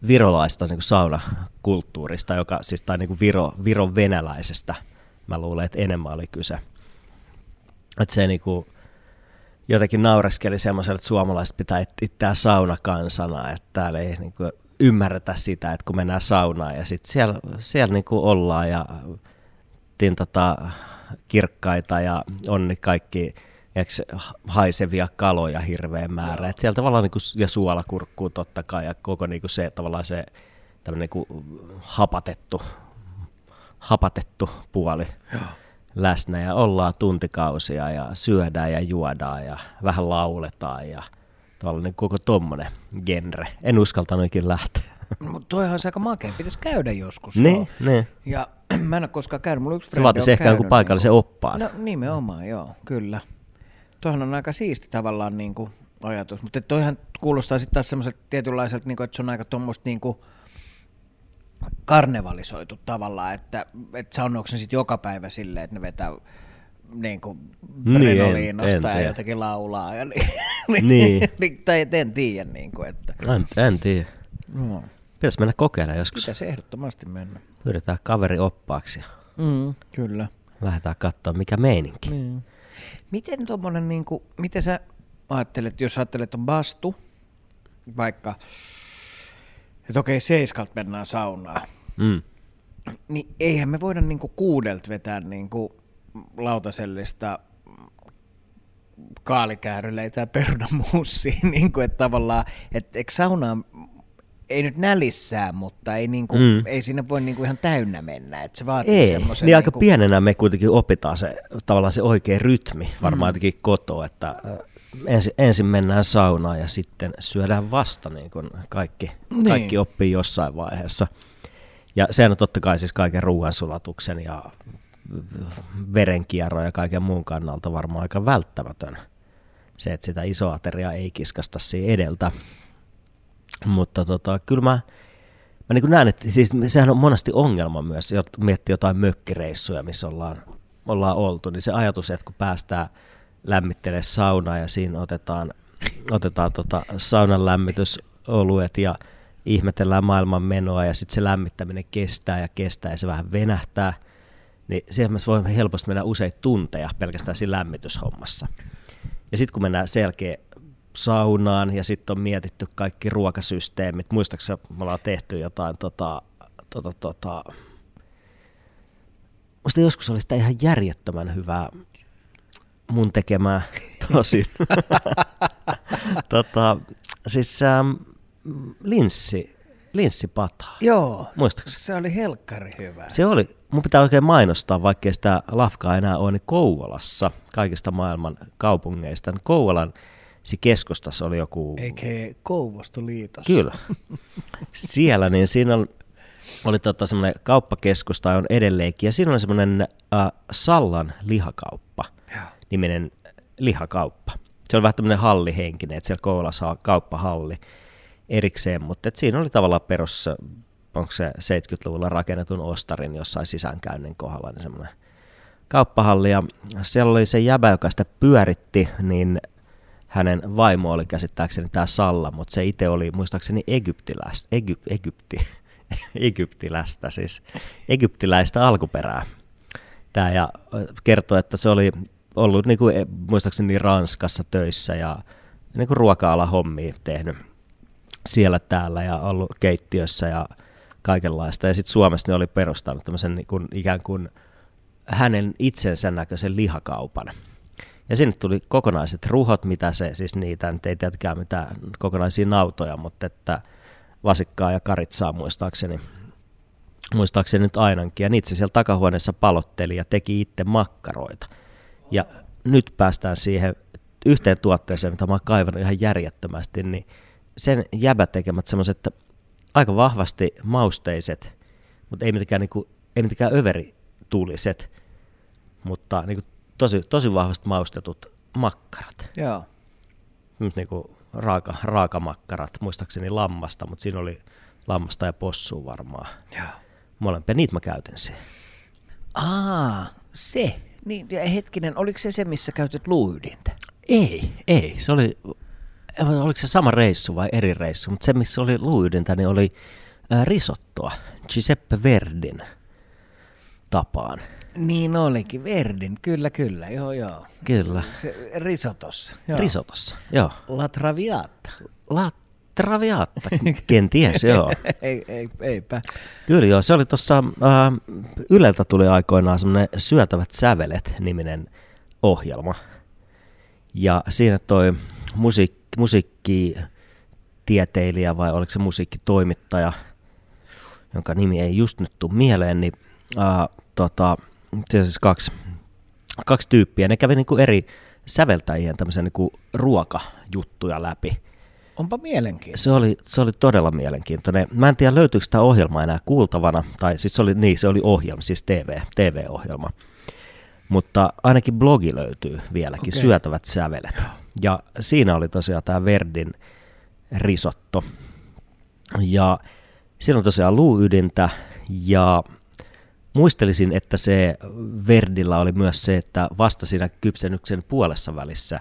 virolaista niin saunakulttuurista, joka siis, tai niin Viro, Viron venäläisestä, mä luulen, että enemmän oli kyse. Että se niin kuin, jotenkin naureskeli semmoiselle, että suomalaiset pitää it- itseään saunakansana, että täällä ei niin kuin, ymmärretä sitä, että kun mennään saunaan ja sitten siellä, siellä niin kuin ollaan ja tin, tota, kirkkaita ja on kaikki eks, haisevia kaloja hirveän määrä. Et siellä tavallaan niin kuin, ja suolakurkkuu totta kai ja koko niin kuin se tavallaan se tämmöinen niin kuin hapatettu, hapatettu puoli läsnä ja ollaan tuntikausia ja syödään ja juodaan ja vähän lauletaan ja tavallaan niin koko tommonen genre. En uskaltanut ikinä lähteä. Mutta toihan olisi aika makea, pitäisi käydä joskus. niin, joo. niin. Ja mä en ole koskaan käynyt, mulla yksi Se vaatisi on ehkä jonkun käynyt paikallisen niinku- oppaan. No nimenomaan, joo, kyllä. Toihan on aika siisti tavallaan niin kuin ajatus, mutta toihan kuulostaa sitten taas semmoiselta tietynlaiselta, niin kuin, että se on aika tuommoista niin kuin karnevalisoitu tavallaan, että, että saunoiko ne sitten joka päivä silleen, että ne vetää niin kuin Niin, en- en ja jotenkin laulaa. Ja niin, Niin. niin, tai et en tiedä, niin kuin, että En, en tiedä. no, Pitäisi mennä kokeilemaan joskus. pitäisi ehdottomasti mennä. Pyydetään kaveri oppaaksi Mm, kyllä. lähdetään katsoa mikä meininki. Niin. Miten tuommoinen, niin kuin, miten sä ajattelet, jos ajattelet on bastu, vaikka, että okei seiskalta mennään saunaan, Mm. niin eihän me voida niin kuin kuudelta vetää niin kuin lautasellista kaalikääryleitä ja perunamuussia, niin kuin, että tavallaan, että eikö saunaan ei nyt nälissään, mutta ei, niinku, Mm. mm. ei sinne voi niinku ihan täynnä mennä. Et se vaatii Ei, semmoisen niin aika niinku, pienenä me kuitenkin opitaan se tavallaan se oikea rytmi, varmaan Mm. jotenkin kotoa, että ensin, ensin mennään saunaan ja sitten syödään vasta, niin kuin kaikki, Niin. kaikki oppii jossain vaiheessa. Ja sehän on totta kai siis kaiken ruoansulatuksen ja verenkierron ja kaiken muun kannalta varmaan aika välttämätön. Se, että sitä isoa ateriaa ei kiskasta siinä edeltä. Mutta tota, kyllä mä, mä niin näen, että siis sehän on monesti ongelma myös, jos miettii jotain mökkireissuja, missä ollaan, ollaan oltu, niin se ajatus, että kun päästään lämmittelemään saunaa ja siinä otetaan, otetaan tota saunan lämmitysoluet ja ihmetellään maailman menoa ja sitten se lämmittäminen kestää ja kestää ja se vähän venähtää, niin siihen me voi helposti mennä useita tunteja pelkästään siinä lämmityshommassa. Ja sitten kun mennään selkeä saunaan ja sitten on mietitty kaikki ruokasysteemit, muistaakseni me ollaan tehty jotain tota, tota, tota, Musta joskus oli sitä ihan järjettömän hyvää mun tekemää tosin. tota, siis ähm, linssi, linssipataa. Joo, Muistatko? se oli helkkari hyvä. Se oli, mun pitää oikein mainostaa, vaikkei sitä lafkaa enää ole, niin Kouvolassa, kaikista maailman kaupungeista. niin Kouvolan si keskustassa oli joku... Eikä Kouvostoliitossa. Kyllä. Siellä, niin siinä oli, oli tota semmoinen kauppakeskus, tai on edelleenkin, ja siinä oli semmoinen äh, Sallan lihakauppa, Joo. niminen lihakauppa. Se oli vähän tämmöinen hallihenkinen, että siellä Kouvolassa on kauppahalli erikseen, mutta et siinä oli tavallaan perus, onko se 70-luvulla rakennetun ostarin jossain sisäänkäynnin kohdalla, niin semmoinen kauppahalli, ja siellä oli se jäbä, joka sitä pyöritti, niin hänen vaimo oli käsittääkseni tämä Salla, mutta se itse oli muistaakseni egyptiläistä, Egyp, Egypti, egyptiläistä, siis egyptiläistä alkuperää. Tämä ja kertoi, että se oli ollut niin kuin, muistaakseni Ranskassa töissä ja niin kuin ruoka hommia tehnyt siellä täällä ja ollut keittiössä ja kaikenlaista. Ja sitten Suomessa ne oli perustanut tämmöisen niin kuin, ikään kuin hänen itsensä näköisen lihakaupan. Ja sinne tuli kokonaiset ruhot, mitä se, siis niitä nyt ei tietenkään mitään kokonaisia nautoja, mutta että vasikkaa ja karitsaa muistaakseni, muistaakseni nyt ainakin. Ja niitä se siellä takahuoneessa palotteli ja teki itse makkaroita. Ja nyt päästään siihen yhteen tuotteeseen, mitä mä oon kaivannut ihan järjettömästi, niin sen jäbä tekemät semmoiset aika vahvasti mausteiset, mutta ei mitenkään, niinku, ei mitenkään överituuliset, mutta niinku tosi, tosi vahvasti maustetut makkarat. Joo. Nyt niinku raaka, raakamakkarat, muistaakseni lammasta, mutta siinä oli lammasta ja possua varmaan. Joo. Molempia, niitä mä käytin siihen. Aa, se. Niin, ja hetkinen, oliko se se, missä käytit luuydintä? Ei, ei. Se oli, oliko se sama reissu vai eri reissu, mutta se missä oli luuydintä, niin oli risottoa Giuseppe Verdin tapaan. Niin olikin, Verdin, kyllä kyllä, joo joo. Kyllä, Se risotossa. Joo. risotossa, joo. La Traviata. La Traviata, kenties, joo. ei, ei, eipä. Kyllä joo, se oli tuossa, äh, Yleltä tuli aikoinaan semmoinen Syötävät sävelet-niminen ohjelma. Ja siinä toi musiik, musiikkitieteilijä vai oliko se musiikkitoimittaja, jonka nimi ei just nyt tule mieleen, niin äh, tota, se on siis kaksi, kaksi tyyppiä. Ne kävi niinku eri säveltäjien tämmöisiä niinku ruokajuttuja läpi. Onpa mielenkiintoista. Se oli, se oli todella mielenkiintoinen. Mä en tiedä löytyykö tämä ohjelma enää kuultavana, tai siis se oli, niin, se oli ohjelma, siis TV, TV-ohjelma. Mutta ainakin blogi löytyy vieläkin, Okei. Syötävät sävelet. Ja siinä oli tosiaan tämä Verdin risotto. Ja siinä on tosiaan luuydintä, ja muistelisin, että se Verdillä oli myös se, että vasta siinä kypsennyksen puolessa välissä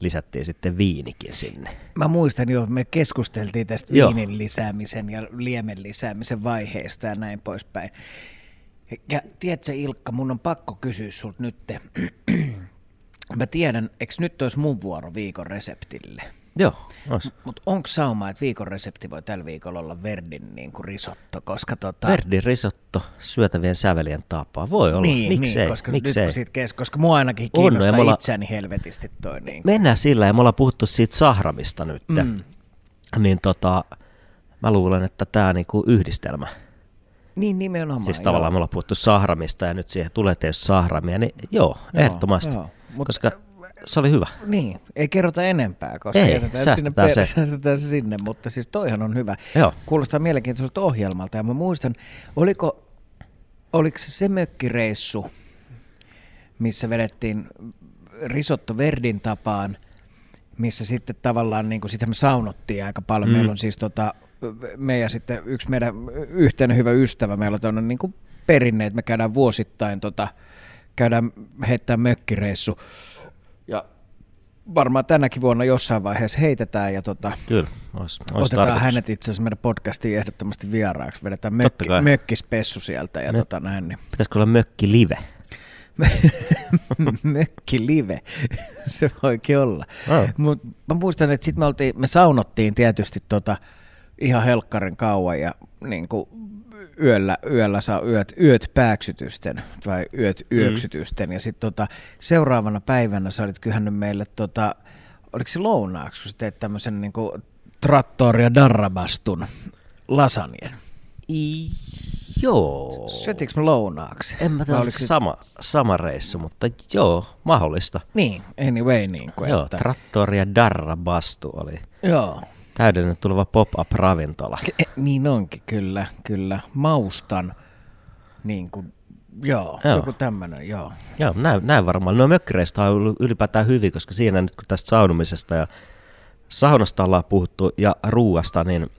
lisättiin sitten viinikin sinne. Mä muistan jo, me keskusteltiin tästä Joo. viinin lisäämisen ja liemen lisäämisen vaiheesta ja näin poispäin. Ja tiedätkö Ilkka, mun on pakko kysyä sulta nyt. Mä tiedän, eikö nyt olisi mun vuoro viikon reseptille? Joo, olisi. Mutta onko sauma, että viikon resepti voi tällä viikolla olla Verdin niin kuin risotto, koska tota... Verdin risotto syötävien sävelien tapaa. Voi olla, niin, miksei, niin, koska, miksei. Nyt, siitä kes, koska mua ainakin On, kiinnostaa me olla- itseäni helvetisti toi. Niin. Mennään sillä, ja me ollaan puhuttu siitä sahramista nyt. Mm. Niin tota, mä luulen, että tämä niinku yhdistelmä, Niin nimenomaan. siis joo. tavallaan me ollaan puhuttu sahramista ja nyt siihen tulee tietysti sahramia, niin joo, ehdottomasti, joo. Mut- koska se oli hyvä. Niin, ei kerrota enempää, koska Ei, jätetään säästetään sinne, se. säästetään se sinne, mutta siis toihan on hyvä. Joo. Kuulostaa mielenkiintoiselta ohjelmalta ja mä muistan, oliko, oliko se se mökkireissu, missä vedettiin risotto Verdin tapaan, missä sitten tavallaan, niin kuin, sitä me saunottiin aika paljon. Mm. Meillä on siis tota, me ja sitten yksi meidän yhteinen hyvä ystävä, meillä on tämmöinen niin kuin perinne, että me käydään vuosittain, tota, käydään heittää mökkireissu. Varmaan tänäkin vuonna jossain vaiheessa heitetään ja tota, Kyllä, olisi, olisi otetaan tarkoitus. hänet itse asiassa meidän podcastiin ehdottomasti vieraaksi. Vedetään mökki, mökkispessu sieltä ja Ne- tota näin. Niin. Pitäisikö olla mökki live? mökki live, se voikin olla. Oh. Mut mä muistan, että sitten me, oltiin, me saunottiin tietysti tota ihan helkkarin kauan ja niin kuin yöllä, yöllä saa yöt, yöt pääksytysten tai yöt yöksytysten. Mm. Ja sitten tota, seuraavana päivänä sä olit kyhännyt meille, tota, oliko se lounaaksi, kun sä teet tämmöisen niin kuin trattori ja darrabastun lasanjen. I, joo. Syötiinkö me lounaaksi? En mä tiedä, oliko se sama, sama reissu, mutta joo, mahdollista. Niin, anyway. Niin kuin, Joo, että, Trattori ja Darra Bastu oli joo. Täydellinen tuleva pop-up-ravintola. E, niin onkin, kyllä, kyllä. Maustan, niin kuin, joo. Joo. joku tämmöinen, joo. Joo, näin, näin varmaan. No mökkireistä on ollut ylipäätään hyvin, koska siinä nyt kun tästä saunumisesta ja saunasta ollaan puhuttu ja ruuasta, niin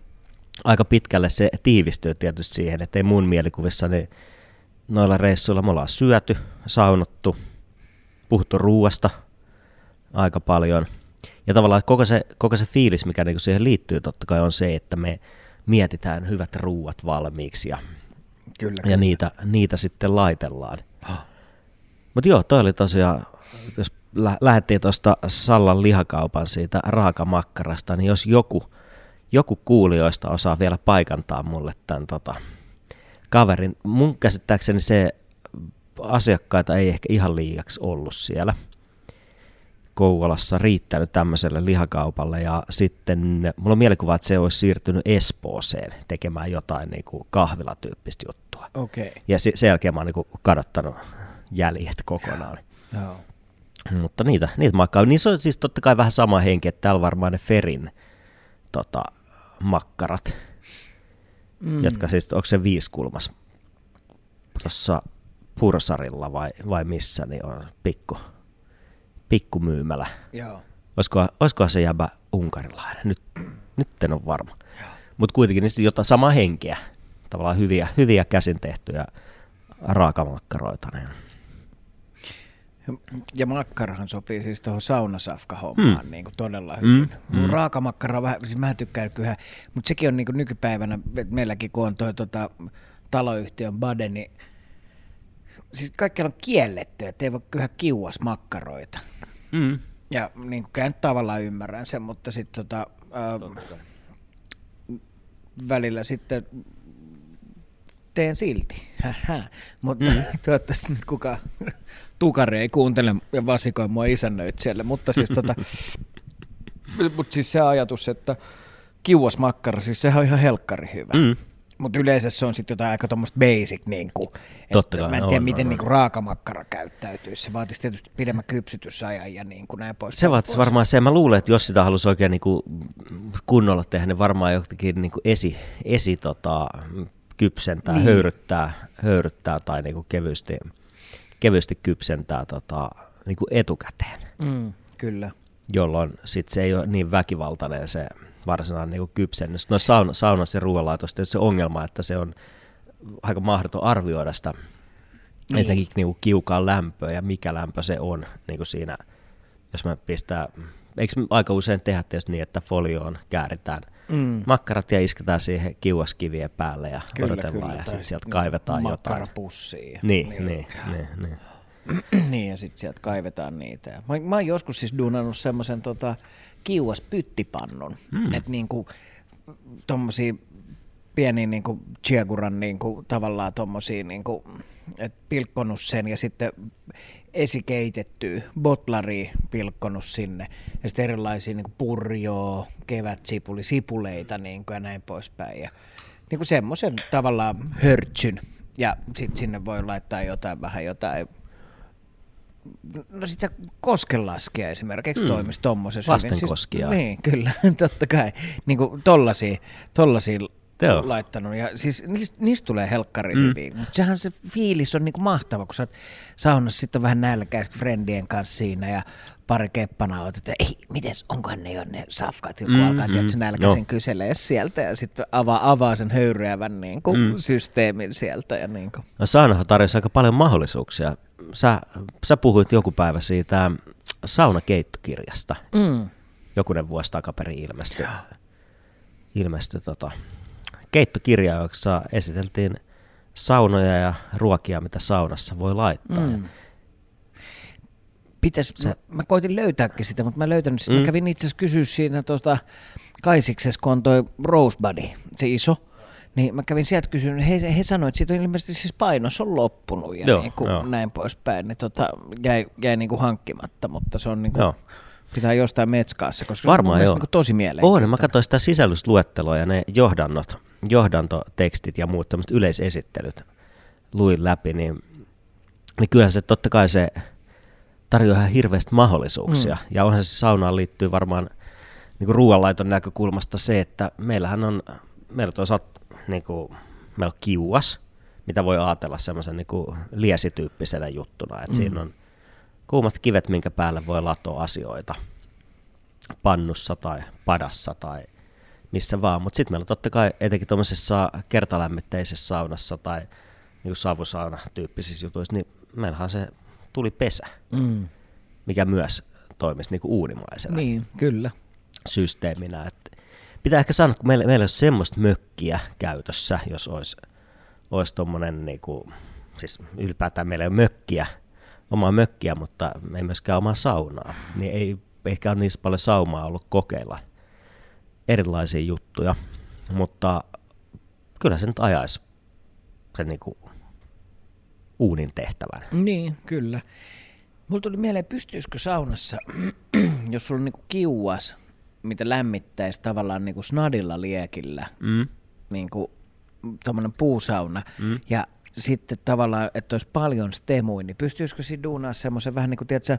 aika pitkälle se tiivistyy tietysti siihen, että ei mun mielikuvissa niin noilla reissuilla me ollaan syöty, saunottu, puhuttu ruuasta aika paljon. Ja tavallaan koko se, koko se fiilis, mikä niinku siihen liittyy totta kai on se, että me mietitään hyvät ruuat valmiiksi ja, Kyllä, ja niitä, niitä sitten laitellaan. Mutta joo, toi oli tosiaan, jos lä- lähdettiin tuosta Sallan lihakaupan siitä raakamakkarasta, niin jos joku, joku kuulijoista osaa vielä paikantaa mulle tämän tota, kaverin, mun käsittääkseni se asiakkaita ei ehkä ihan liiaksi ollut siellä. Kouvolassa riittänyt tämmöiselle lihakaupalle ja sitten mulla on mielikuva, että se olisi siirtynyt Espooseen tekemään jotain niin kuin kahvilatyyppistä juttua. Okei, okay. Ja se- sen jälkeen mä oon niin kadottanut jäljet kokonaan. joo. Mutta niitä, niitä makkaa. Niissä on siis totta kai vähän sama henki, että täällä varmaan ne Ferin tota, makkarat, mm. jotka siis, onko se viiskulmas tuossa Pursarilla vai, vai missä, niin on pikku, pikkumyymälä. Joo. Olisiko, olisikohan se jäbä unkarilainen? Nyt, nyt en ole varma. Mutta kuitenkin niissä jotain samaa henkeä. Tavallaan hyviä, hyviä käsin tehtyjä raakamakkaroita. Niin. Ja makkarahan sopii siis tuohon saunasafka-hommaan mm. niin kuin todella hyvin. Mm. Mm. Raakamakkara, vähän, siis mä tykkään kyllä, mutta sekin on niin kuin nykypäivänä, että meilläkin kun on toi tota, taloyhtiön bade, niin siis kaikkialla on kielletty, että ei voi kyllä kiuas makkaroita. Mm. Ja niin kuin nyt tavallaan ymmärrän sen, mutta sitten tota, äh, välillä sitten teen silti. Mutta mm. toivottavasti nyt kukaan tukari ei kuuntele ja vasikoi mua isännöit siellä. Mutta siis, tota, mut siis se ajatus, että kiuas makkara, siis sehän on ihan helkkari hyvä. Mm. Mutta yleensä se on sitten jotain aika tuommoista basic, niin kuin, Totta että kai, mä en tiedä, on, miten on, niin kuin raakamakkara käyttäytyisi. Se vaatisi tietysti pidemmän kypsytysajan ja niin kuin näin pois. Se vaatisi varmaan se. Mä luulen, että jos sitä halusi oikein niinku kunnolla tehdä, niin varmaan jotenkin niinku esi, esi tota, kypsentää, niin. höyryttää, höyryttää tai niinku kevyesti, kevyesti kypsentää tota, niinku etukäteen, Mm, kyllä. jolloin sit se ei ole niin väkivaltainen se varsinainen niinku kypsennys. No sauna, saunassa ja ruoanlaitossa se ongelma, että se on aika mahdoton arvioida sitä niin. ensinnäkin niinku kiukaan lämpöä ja mikä lämpö se on niin kuin siinä, jos mä pistää, eikö me aika usein tehdä tietysti niin, että folioon kääritään Mm. makkarat ja isketään siihen kiuaskivien päälle ja Kyllä, odotellaan kyllä. ja sitten sieltä kaivetaan jotain. Makkarapussiin. Niin, niin, niin, niin. niin, ja sitten sieltä kaivetaan niitä. Mä, mä oon joskus siis duunannut semmoisen tota, kiuas pyttipannun, mm. että niinku tommosia pieniä niin kuin Chiaguran niin kuin, tavallaan tommosia, niin kuin, et pilkkonut sen ja sitten esikeitettyä botlari pilkkonut sinne ja sitten erilaisia niin kuin purjoa, kevätsipuli, sipuleita niin kuin, ja näin poispäin. Ja, niin kuin semmoisen tavallaan hörtsyn ja sitten sinne voi laittaa jotain vähän jotain No sitä koskenlaskea esimerkiksi mm. toimisi tuommoisessa. Lastenkoskia. Siis, niin, kyllä, totta kai. Niin kuin tollasia, tollasia Joo. laittanut. Ja siis niistä, niistä tulee helkkari mm. hyviä. Mutta sehän se fiilis on niinku mahtava, kun sä oot saunassa sitten vähän nälkäistä friendien kanssa siinä ja pari keppana oot, että ei, mites, onkohan ne jo ne safkat, kun mm, alkaa mm, nälkäisin no. kyselee sieltä ja sitten avaa, avaa sen höyryävän niin kuin, mm. systeemin sieltä. Ja niin kuin. No saunahan tarjosi aika paljon mahdollisuuksia. Sä, sä puhuit joku päivä siitä saunakeittokirjasta. Mm. Jokunen vuosi takaperin ilmestyi. ilmestyi tota, keittokirja, jossa esiteltiin saunoja ja ruokia, mitä saunassa voi laittaa. Mm. Pitäis, se, mä, mä koitin löytääkin sitä, mutta mä löytänyt sitä. Mm. Mä kävin itse asiassa kysyä siinä tota, Kaisiksessa, kun on toi Rosebuddy, se iso, niin mä kävin sieltä kysyä, he, he sanoivat, että siitä on ilmeisesti siis painos on loppunut ja joo, niin kuin joo. näin poispäin. Niin tota, jäi, jäi niin kuin hankkimatta, mutta se on niin kuin, pitää jostain metskaassa, koska Varmaan se on niin kuin tosi mielenkiintoinen. On, mä katsoin sitä sisällysluetteloa ja ne johdannot, johdantotekstit ja muut tämmöiset yleisesittelyt luin läpi, niin, niin kyllähän se totta kai se tarjoaa ihan hirveästi mahdollisuuksia. Mm. Ja onhan se saunaan liittyy varmaan niin kuin ruoanlaiton näkökulmasta se, että meillähän on, meillä on toisaalta niin kuin, meillä on kiuas, mitä voi ajatella semmoisen niin kuin liesityyppisenä juttuna, että mm. siinä on kuumat kivet, minkä päälle voi latoa asioita pannussa tai padassa tai missä vaan. Mutta sitten meillä on totta kai etenkin tuommoisessa kertalämmitteisessä saunassa tai niin savusauna tyyppisissä jutuissa, niin meillähän se tuli pesä, mm. mikä myös toimisi niin kuin uunimaisena niin, kyllä. systeeminä. Et pitää ehkä sanoa, kun meillä, meillä olisi semmoista mökkiä käytössä, jos olisi, olisi tuommoinen, niin kuin, siis ylipäätään meillä ei ole mökkiä, omaa mökkiä, mutta ei myöskään omaa saunaa, niin ei ehkä ole niissä paljon saumaa ollut kokeilla – erilaisia juttuja, mutta kyllä se nyt ajaisi sen niinku uunin tehtävän. Niin, kyllä. Mulla tuli mieleen, pystyisikö saunassa, jos sulla on niinku kiuas, mitä lämmittäisi tavallaan niinku snadilla liekillä, mm. niinku tuommoinen puusauna, mm. ja sitten tavallaan, että olisi paljon stemuin, niin pystyisikö siinä duunaa semmoisen vähän niin kuin, tiedätkö,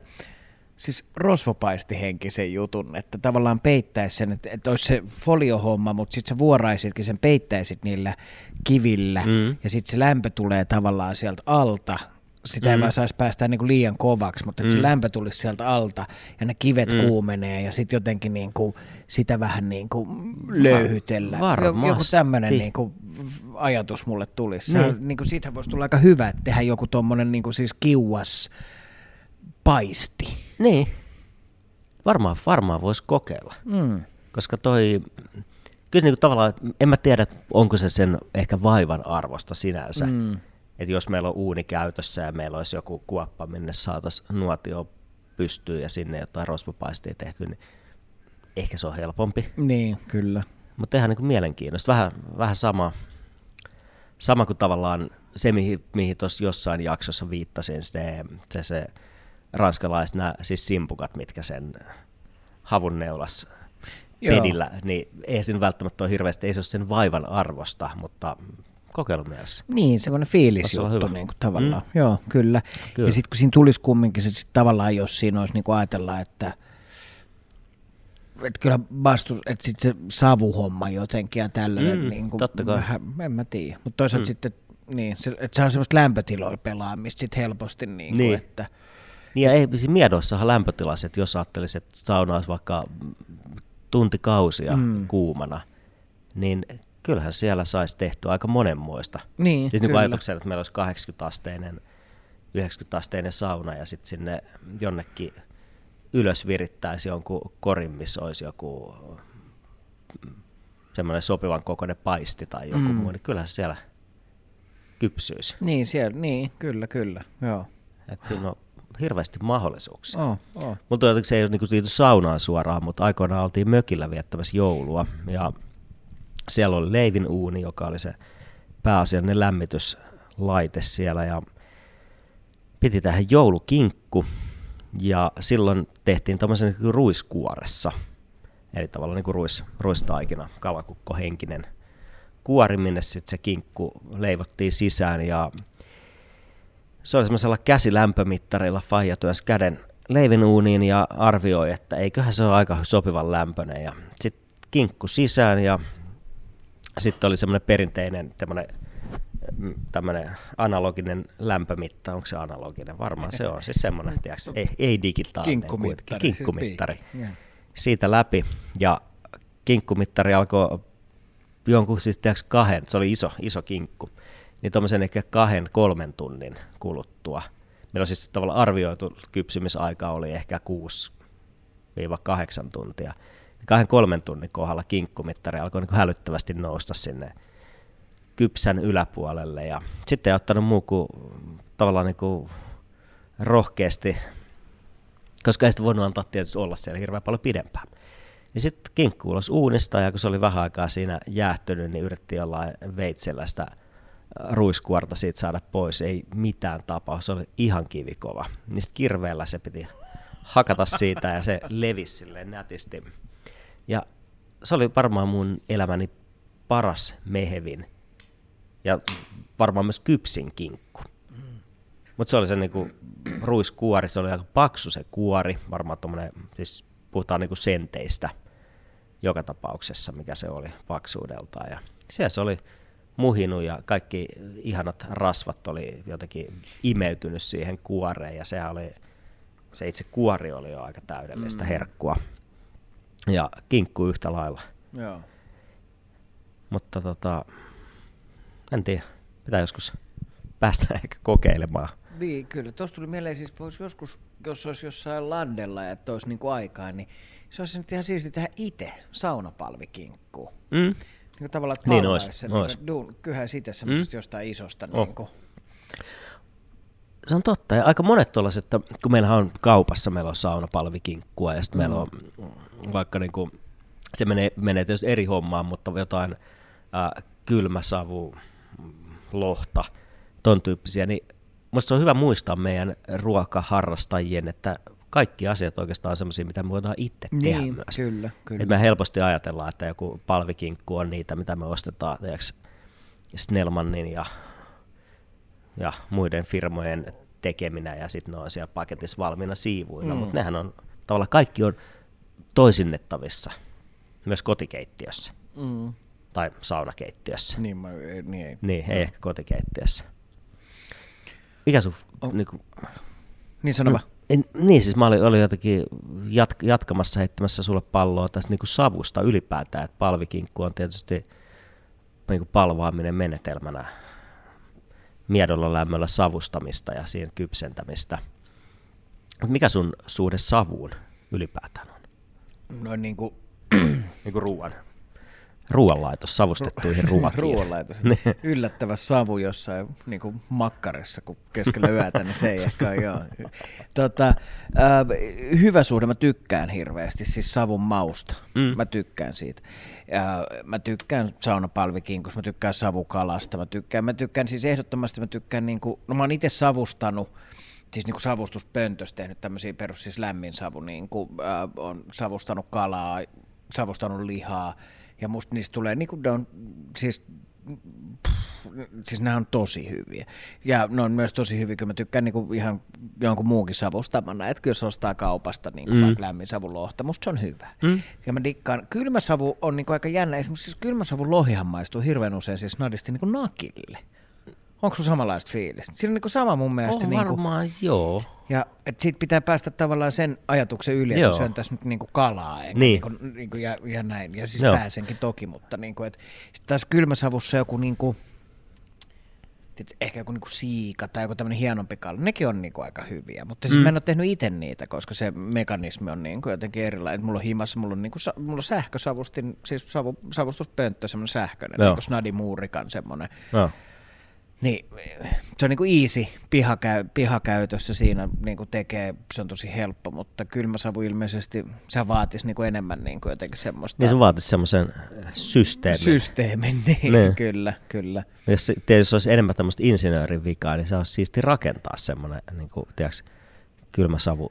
siis rosvopaistihenkisen jutun, että tavallaan peittäisi sen, että, että olisi se foliohomma, mutta sitten sä vuoraisitkin sen, peittäisit niillä kivillä, mm. ja sitten se lämpö tulee tavallaan sieltä alta, sitä ei mm. vaan saisi päästä niin kuin liian kovaksi, mutta mm. se lämpö tulisi sieltä alta ja ne kivet mm. kuumenee ja sitten jotenkin niin kuin sitä vähän niin kuin löyhytellä. Varmasti. Joku tämmöinen niin kuin ajatus mulle tulisi. Niin. niin kuin siitä voisi tulla aika hyvä, että tehdä joku tuommoinen niin kuin siis kiuas paisti. Niin. Varmaan, varmaan voisi kokeilla. Mm. Koska toi, kyllä niin kuin tavallaan, en mä tiedä, onko se sen ehkä vaivan arvosta sinänsä. Mm. Että jos meillä on uuni käytössä ja meillä olisi joku kuoppa, minne saataisiin nuotio pystyy ja sinne jotain rosvopaistia tehty, niin ehkä se on helpompi. Niin, kyllä. Mutta ihan niin kuin mielenkiintoista. Vähän, vähän sama, sama kuin tavallaan se, mihin, mihin tuossa jossain jaksossa viittasin, se, se, se ranskalaiset nämä siis simpukat, mitkä sen havun neulas pedillä, niin ei siinä välttämättä ole hirveästi, ei se ole sen vaivan arvosta, mutta kokeilumielisessä. Niin, semmoinen fiilisjuttu niin kuin tavallaan. Mm. Joo, kyllä. kyllä. Ja sitten kun siinä tulisi kumminkin, se sit tavallaan jos siinä olisi niin kuin ajatella, että että kyllä vastus, että sitten se savuhomma jotenkin ja tällainen, mm, niin kuin totta kai. vähän, en mä tiedä. Mutta toisaalta mm. sitten, niin, se, että se on semmoista lämpötiloilla pelaamista sitten helposti, niin kuin, niin. että – niin ja ei, siis miedoissahan lämpötilassa, että jos ajattelisi, että sauna olisi vaikka tuntikausia mm. kuumana, niin kyllähän siellä saisi tehtyä aika monenmoista. Niin, siis niin ajatuksena, että meillä olisi 80-asteinen, 90-asteinen sauna ja sitten sinne jonnekin ylös virittäisi jonkun korin, missä olisi joku semmoinen sopivan kokoinen paisti tai joku mm. muu, niin kyllähän siellä kypsyisi. Niin, siellä, niin kyllä, kyllä, joo. Että no, hirveästi mahdollisuuksia. Oh, oh. Mutta se ei niinku liity saunaan suoraan, mutta aikoinaan oltiin mökillä viettämässä joulua ja siellä oli leivin uuni, joka oli se pääasiallinen lämmityslaite siellä ja piti tähän joulukinkku ja silloin tehtiin tämmöisen niin ruiskuoressa, eli tavallaan niin kuin ruis, ruistaikina, kalakukkohenkinen kuori, minne sitten se kinkku leivottiin sisään ja se oli semmoisella käsilämpömittarilla Faija työssä käden leivinuuniin ja arvioi, että eiköhän se ole aika sopivan lämpöinen. Ja sitten kinkku sisään ja sitten oli semmoinen perinteinen tämmöinen mm, tämmöinen analoginen lämpömitta, onko se analoginen? Varmaan se on, siis semmoinen, tiiäks, ei, ei digitaalinen Kinkkumittari. kinkkumittari. Siis piikki, Siitä läpi. Ja kinkkumittari alkoi jonkun siis tiiäks, kahden, se oli iso, iso kinkku, niin tuommoisen ehkä kahden, kolmen tunnin kuluttua. Meillä on siis tavallaan arvioitu kypsymisaika oli ehkä 6-8 tuntia. Kahden kolmen tunnin kohdalla kinkkumittari alkoi niin hälyttävästi nousta sinne kypsän yläpuolelle. Ja sitten ei ottanut muu kuin tavallaan niin kuin rohkeasti, koska ei sitä voinut antaa tietysti olla siellä hirveän paljon pidempään. Ja sitten kinkku ulos uunista ja kun se oli vähän aikaa siinä jäähtynyt, niin yritti jollain veitsellä sitä ruiskuorta siitä saada pois. Ei mitään tapaa, se oli ihan kivikova. Sitten kirveellä se piti hakata siitä ja se levisi silleen nätisti. Ja se oli varmaan mun elämäni paras mehevin ja varmaan myös kypsin kinkku. Mutta se oli se niinku ruiskuori, se oli aika paksu se kuori, varmaan tuommoinen, siis puhutaan niinku senteistä joka tapauksessa, mikä se oli paksuudeltaan. Ja siellä se oli muhinut ja kaikki ihanat rasvat oli jotenkin imeytynyt siihen kuoreen ja se oli, se itse kuori oli jo aika täydellistä mm. herkkua. Ja kinkku yhtä lailla. Joo. Mutta tota, en tiedä, pitää joskus päästä ehkä kokeilemaan. Niin, kyllä. Tuossa tuli mieleen, siis voisi joskus, jos olisi jossain landella ja että olisi niinku aikaa, niin se olisi nyt ihan siisti tehdä itse saunapalvikinkkuun. Mm. Niin tavallaan, että Niin ois, sen, ois. Niin duun, kyllähän siitä semmoisesta mm. jostain isosta. Oh. Niin kuin. Se on totta. Ja aika monet tuollaiset, että kun meillä on kaupassa, meillä on saunapalvikinkkua ja sitten meillä on vaikka niin kuin, se menee, menee tietysti eri hommaan, mutta jotain äh, kylmäsavu, mm, lohta, ton tyyppisiä, niin musta se on hyvä muistaa meidän ruokaharrastajien, että kaikki asiat oikeastaan on sellaisia, mitä me voidaan itse tehdä Niin, myös. kyllä, kyllä. Et me helposti ajatellaan, että joku palvikinkku on niitä, mitä me ostetaan tiiäks, Snellmanin ja, ja muiden firmojen tekeminä ja sitten ne on siellä paketissa valmiina siivuina, mm. mutta nehän on tavallaan kaikki on toisinnettavissa myös kotikeittiössä Mm. tai saunakeittiössä. Niin, mä, ei- niin ei. Niin, ei ehkä kotikeittiössä. Mikä sun... On- Niin, kuin, Niin sano vaan. En, niin siis mä olin, olin jotenkin jat, jatkamassa heittämässä sulle palloa tästä niin kuin savusta ylipäätään, että palvikinkku on tietysti niin kuin palvaaminen menetelmänä miedolla lämmöllä savustamista ja siihen kypsentämistä. Mut mikä sun suhde savuun ylipäätään on? Noin niin kuin Niin kuin ruoan. Ruoanlaitos savustettuihin ruokiin. ruoanlaitos. Yllättävä savu jossain niin kuin makkarissa, kun keskellä yötä, niin se ei ehkä ole, joo. Tota, äh, hyvä suhde, mä tykkään hirveästi, siis savun mausta. Mm. Mä tykkään siitä. Ja mä tykkään saunapalvikinkusta, mä tykkään savukalasta, mä tykkään, mä tykkään siis ehdottomasti, mä tykkään niin kuin, no mä oon itse savustanut, siis niin savustuspöntössä tehnyt tämmöisiä perus, siis lämmin savu, niin kuin, äh, on savustanut kalaa, savustanut lihaa, ja musta niistä tulee, niin kuin ne on, siis siis nämä on tosi hyviä. Ja ne on myös tosi hyviä, kun mä tykkään niinku ihan jonkun muunkin savustamana, että se ostaa kaupasta niinku Mm. vaikka lämmin savun lohta, musta se on hyvä. Mm. Ja mä dikkaan, kylmäsavu on niinku aika jännä, esimerkiksi siis kylmäsavun lohihan maistuu hirveän usein siis nadisti niinku nakille. Onko sun samanlaista fiilistä? Siinä on niinku sama mun mielestä. Oh, niinku, varmaan joo. ja et siitä pitää päästä tavallaan sen ajatuksen yli, että syön tässä nyt niinku kalaa enkä Niin. niinku, niinku ja, ja, näin. Ja siis Joo. Pääsenkin toki, mutta niinku, et, sit taas kylmäsavussa joku niinku, tiedätkö, ehkä joku niinku siika tai joku tämmöinen hienompi kala, nekin on niinku aika hyviä. Mutta siis Mm. mä en ole tehnyt itse niitä, koska se mekanismi on niinku jotenkin erilainen. Mulla on himassa, mulla on, niinku, mulla on sähkösavustin, siis savu, savustuspönttö, semmoinen sähköinen, Joo. niinku Snadi Muurikan semmoinen No. Niin se on niin kuin easy pihakäy, pihakäytössä siinä niin kuin tekee, se on tosi helppo, mutta kylmäsavu ilmeisesti, se vaatisi niin kuin enemmän niin kuin jotenkin semmoista... Niin se vaatisi semmoisen systeemin. Systeemin, niin, niin. kyllä, kyllä. Jos tietysti olisi enemmän tämmöistä insinöörin vikaa, niin se olisi siisti rakentaa semmoinen niin kuin, tiedätkö, kylmäsavu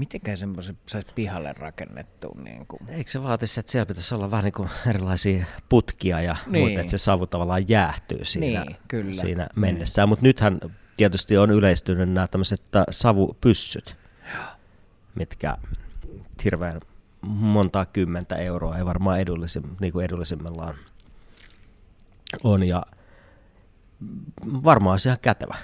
Mitenkään semmoisen saisi pihalle rakennettu? Niin kuin? Eikö se vaatisi, että siellä pitäisi olla vähän niin kuin erilaisia putkia ja niin. muuta, että se savu tavallaan jäähtyy siinä, niin, kyllä. siinä niin. mennessä. Mutta nythän tietysti on yleistynyt nämä tämmöiset savupyssyt, mitkä hirveän montaa kymmentä euroa ei varmaan edullisim, niin kuin edullisimmillaan on ja varmaan olisi ihan kätevä.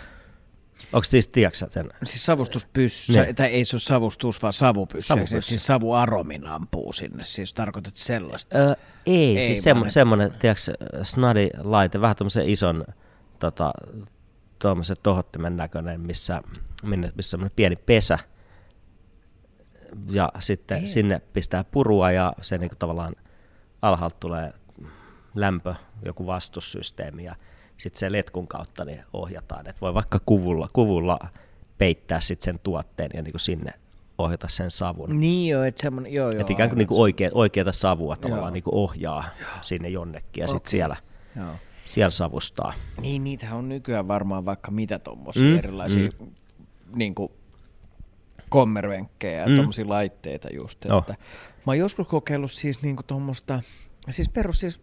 Onko siis, tiedätkö sen? Siis savustuspyssy, ne. tai ei se ole savustus, vaan savupyssy. savupyssy. Siis savuaromin ampuu sinne, siis tarkoitat sellaista? Öö, ei, ei, siis semmo, semmoinen, tiedätkö, snadi laite, vähän tämmöisen ison, tota, tuommoisen tohottimen näköinen, missä, minne, missä on pieni pesä, ja sitten ei. sinne pistää purua ja se niin kuin tavallaan alhaalta tulee lämpö, joku vastussysteemi ja sitten se letkun kautta niin ohjataan. Et voi vaikka kuvulla, kuvulla peittää sit sen tuotteen ja niin sinne ohjata sen savun. Niin joo, että semmoinen, joo joo. Et ikään kuin, niin kuin oikea, oikeata savua tavallaan niin kuin ohjaa joo. sinne jonnekin ja okay. sitten siellä, joo. siellä savustaa. Niin, niitähän on nykyään varmaan vaikka mitä tuommoisia mm, erilaisia mm. Niin kuin kommervenkkejä ja mm. tuommoisia laitteita just. Että. Mä oon joskus kokeillut siis niinku tuommoista, siis perus siis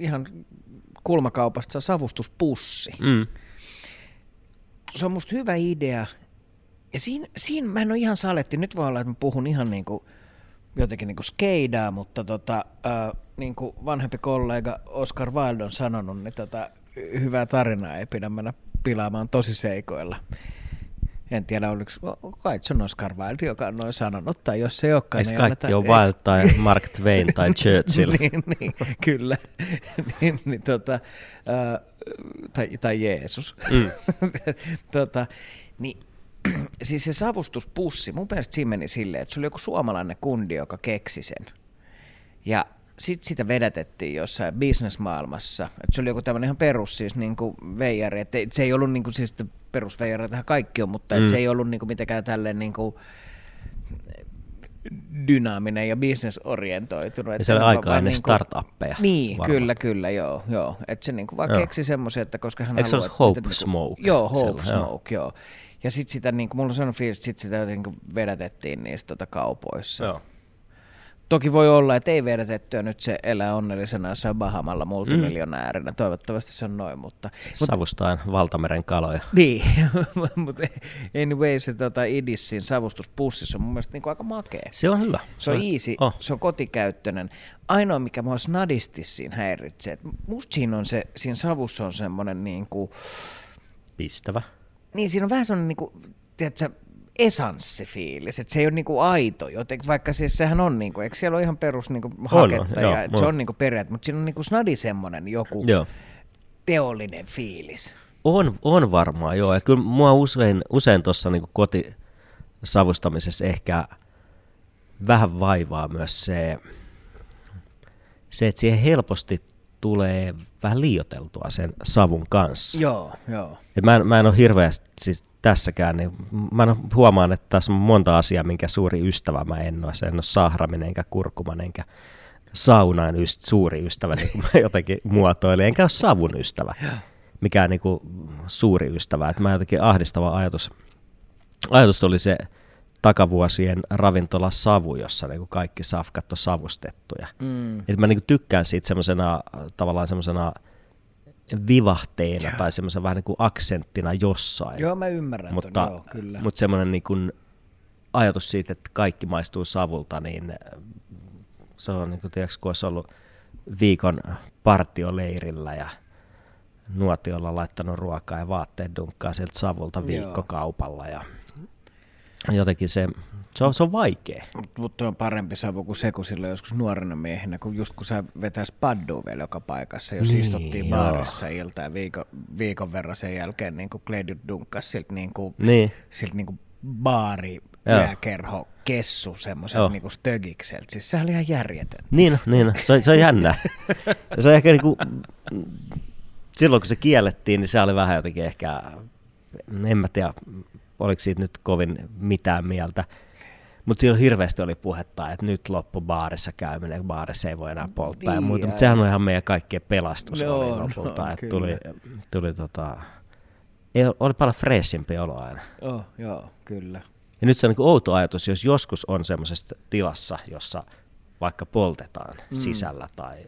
ihan kulmakaupasta savustuspussi. Mm. Se on musta hyvä idea. Ja siinä, siinä mä en ole ihan saletti. Nyt voi olla, että mä puhun ihan niin kuin, jotenkin niin kuin skeidaa, mutta tota, äh, niin kuin vanhempi kollega Oscar Wilde on sanonut, niin tota, hyvää tarinaa ei pidä mennä pilaamaan tosi seikoilla en tiedä oliko, kai se on Oscar Wilde, joka on noin sanonut, tai jos se ei olekaan. Niin kaikki on Wilde tai Mark Twain tai Churchill. niin, niin, kyllä. niin, niin, tota, äh, tai, tai Jeesus. Mm. tota, niin, siis se savustuspussi, mun mielestä siinä meni silleen, että se oli joku suomalainen kundi, joka keksi sen. Ja sitten sitä vedätettiin jossain bisnesmaailmassa. Et se oli joku tämmöinen ihan perus siis niin kuin veijari. Et se ei ollut niin kuin, siis perusveijareitahan kaikki on, mutta mm. et se ei ollut niin kuin mitenkään tälleen niin kuin dynaaminen ja bisnesorientoitunut. Ja se oli aika ennen niinku, startuppeja. Niin, varmasti. kyllä, kyllä, joo. joo. Että se niinku vaan joo. keksi semmoisia, että koska hän Eikö haluaa... se Hope niinku, Smoke? Joo, Hope Smoke, joo. joo. Ja sitten sitä, niinku, mulla on sellainen fiilis, että sit sitä niinku vedätettiin niissä tota kaupoissa. Joo. Toki voi olla, että ei vedätettyä nyt se elää onnellisena jossain Bahamalla multimiljonäärinä. Mm. Toivottavasti se on noin, mutta... Savustaan mut, valtameren kaloja. Niin, mutta anyway se tota, Idissin savustuspussissa on mun mielestä niinku aika makea. Se on hyvä. Se on easy, oh. se on kotikäyttöinen. Ainoa, mikä mua snadisti siinä häiritsee, että musta siinä on se, siinä savussa on semmoinen niinku... Pistävä. Niin, siinä on vähän semmoinen niinku, tiedätkö, esanssifiilis, että se ei ole niinku aito, joten vaikka siis sehän on, niinku, eikö siellä ole ihan perus niinku haketta, on, ja joo, se on niinku periaate, mutta siinä on niinku snadi semmoinen joku joo. teollinen fiilis. On, on varmaan, joo. Ja kyllä mua usein, usein tuossa niinku kotisavustamisessa ehkä vähän vaivaa myös se, se, että siihen helposti tulee vähän liioteltua sen savun kanssa. Joo, joo. Et mä, en, mä en ole hirveästi siis tässäkään, niin mä huomaan, että tässä on monta asiaa, minkä suuri ystävä mä en ole. Se en ole sahraminen, enkä kurkuman, enkä saunan yst, suuri ystävä, niin kuin mä jotenkin muotoilin, enkä ole savun ystävä, mikä niin kuin suuri ystävä. Että mä jotenkin ahdistava ajatus, ajatus oli se takavuosien ravintola Savu, jossa niin kuin kaikki safkat on savustettuja. Mm. Et mä niin kuin tykkään siitä semmoisena tavallaan semmoisena vivahteena joo. tai semmoisen vähän niin kuin aksenttina jossain. Joo, mä ymmärrän mutta, ton, joo, kyllä. Mutta semmoinen niin kuin ajatus siitä, että kaikki maistuu savulta, niin se on niin kuin, tiedätkö, kun olisi ollut viikon partioleirillä ja nuotiolla laittanut ruokaa ja vaatteet dunkkaa sieltä savulta viikkokaupalla ja jotenkin se, se on, se on vaikea. Mutta on parempi savu kuin se, kun silloin joskus nuorena miehenä, kun just kun sä vetäis paddua vielä joka paikassa, jos niin, istuttiin joo. baarissa ilta ja viikon, viikon verran sen jälkeen niin kuin Gledit dunkkas siltä niin kuin, niin. Siltä niin kuin baari yökerho kessu semmoiselta niinku stögikseltä. Siis se oli ihan järjetön. Niin, niin se, on, se on jännä. se on ehkä niinku, silloin kun se kiellettiin, niin se oli vähän jotenkin ehkä, en mä tiedä, oliko siitä nyt kovin mitään mieltä. Mutta silloin hirveästi oli puhetta, että nyt loppu baarissa käyminen, baarissa ei voi enää polttaa niin, ja muuta. Mutta sehän on ihan meidän kaikkien pelastus no, oli lopulta. No, että tuli, tuli tota, ei, oli paljon freshimpi olo aina. Oh, joo, kyllä. Ja nyt se on niin outo ajatus, jos joskus on semmoisessa tilassa, jossa vaikka poltetaan mm. sisällä tai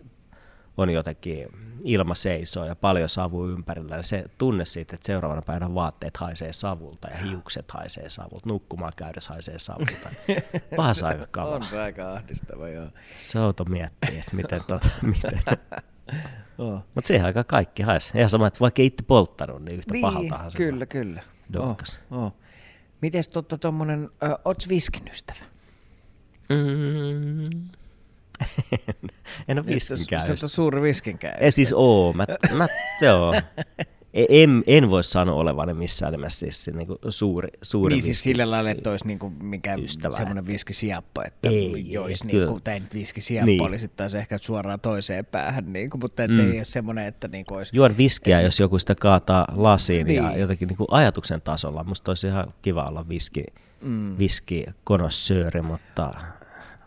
on jotenkin ilma seisoo ja paljon savu ympärillä, niin se tunne siitä, että seuraavana päivänä vaatteet haisee savulta ja hiukset haisee savulta, nukkumaan käydessä haisee savulta. Vähän se aika kavaa. On aika ahdistava, joo. Se on miettiä, että miten, tota, miten. oh. Mutta siihen aika kaikki haisi. Ihan sama, että vaikka itse polttanut, niin yhtä niin, pahaltahan se Kyllä, kyllä. Oh, oh. Mites totta tuommoinen, ootko viskin ystävä? Mm. En ole viskin Sä oot suuri viskin En siis oo. Mä, mä, joo. E- en, en voi sanoa olevani missään nimessä siis niin kuin suuri, suuri Niin siis sillä lailla, että olisi niin kuin mikä ystävä, semmoinen viskisiappo, että ei, joisi niin kuin, tai viskisiappo niin. olisi taas ehkä suoraan toiseen päähän, niin kuin, mutta mm. ei ole semmoinen, että niin kuin olisi... Juon viskiä, että, jos joku sitä kaataa lasiin niin. ja jotenkin niin kuin ajatuksen tasolla. Musta olisi ihan kiva olla viski, mm. viski konossööri, mutta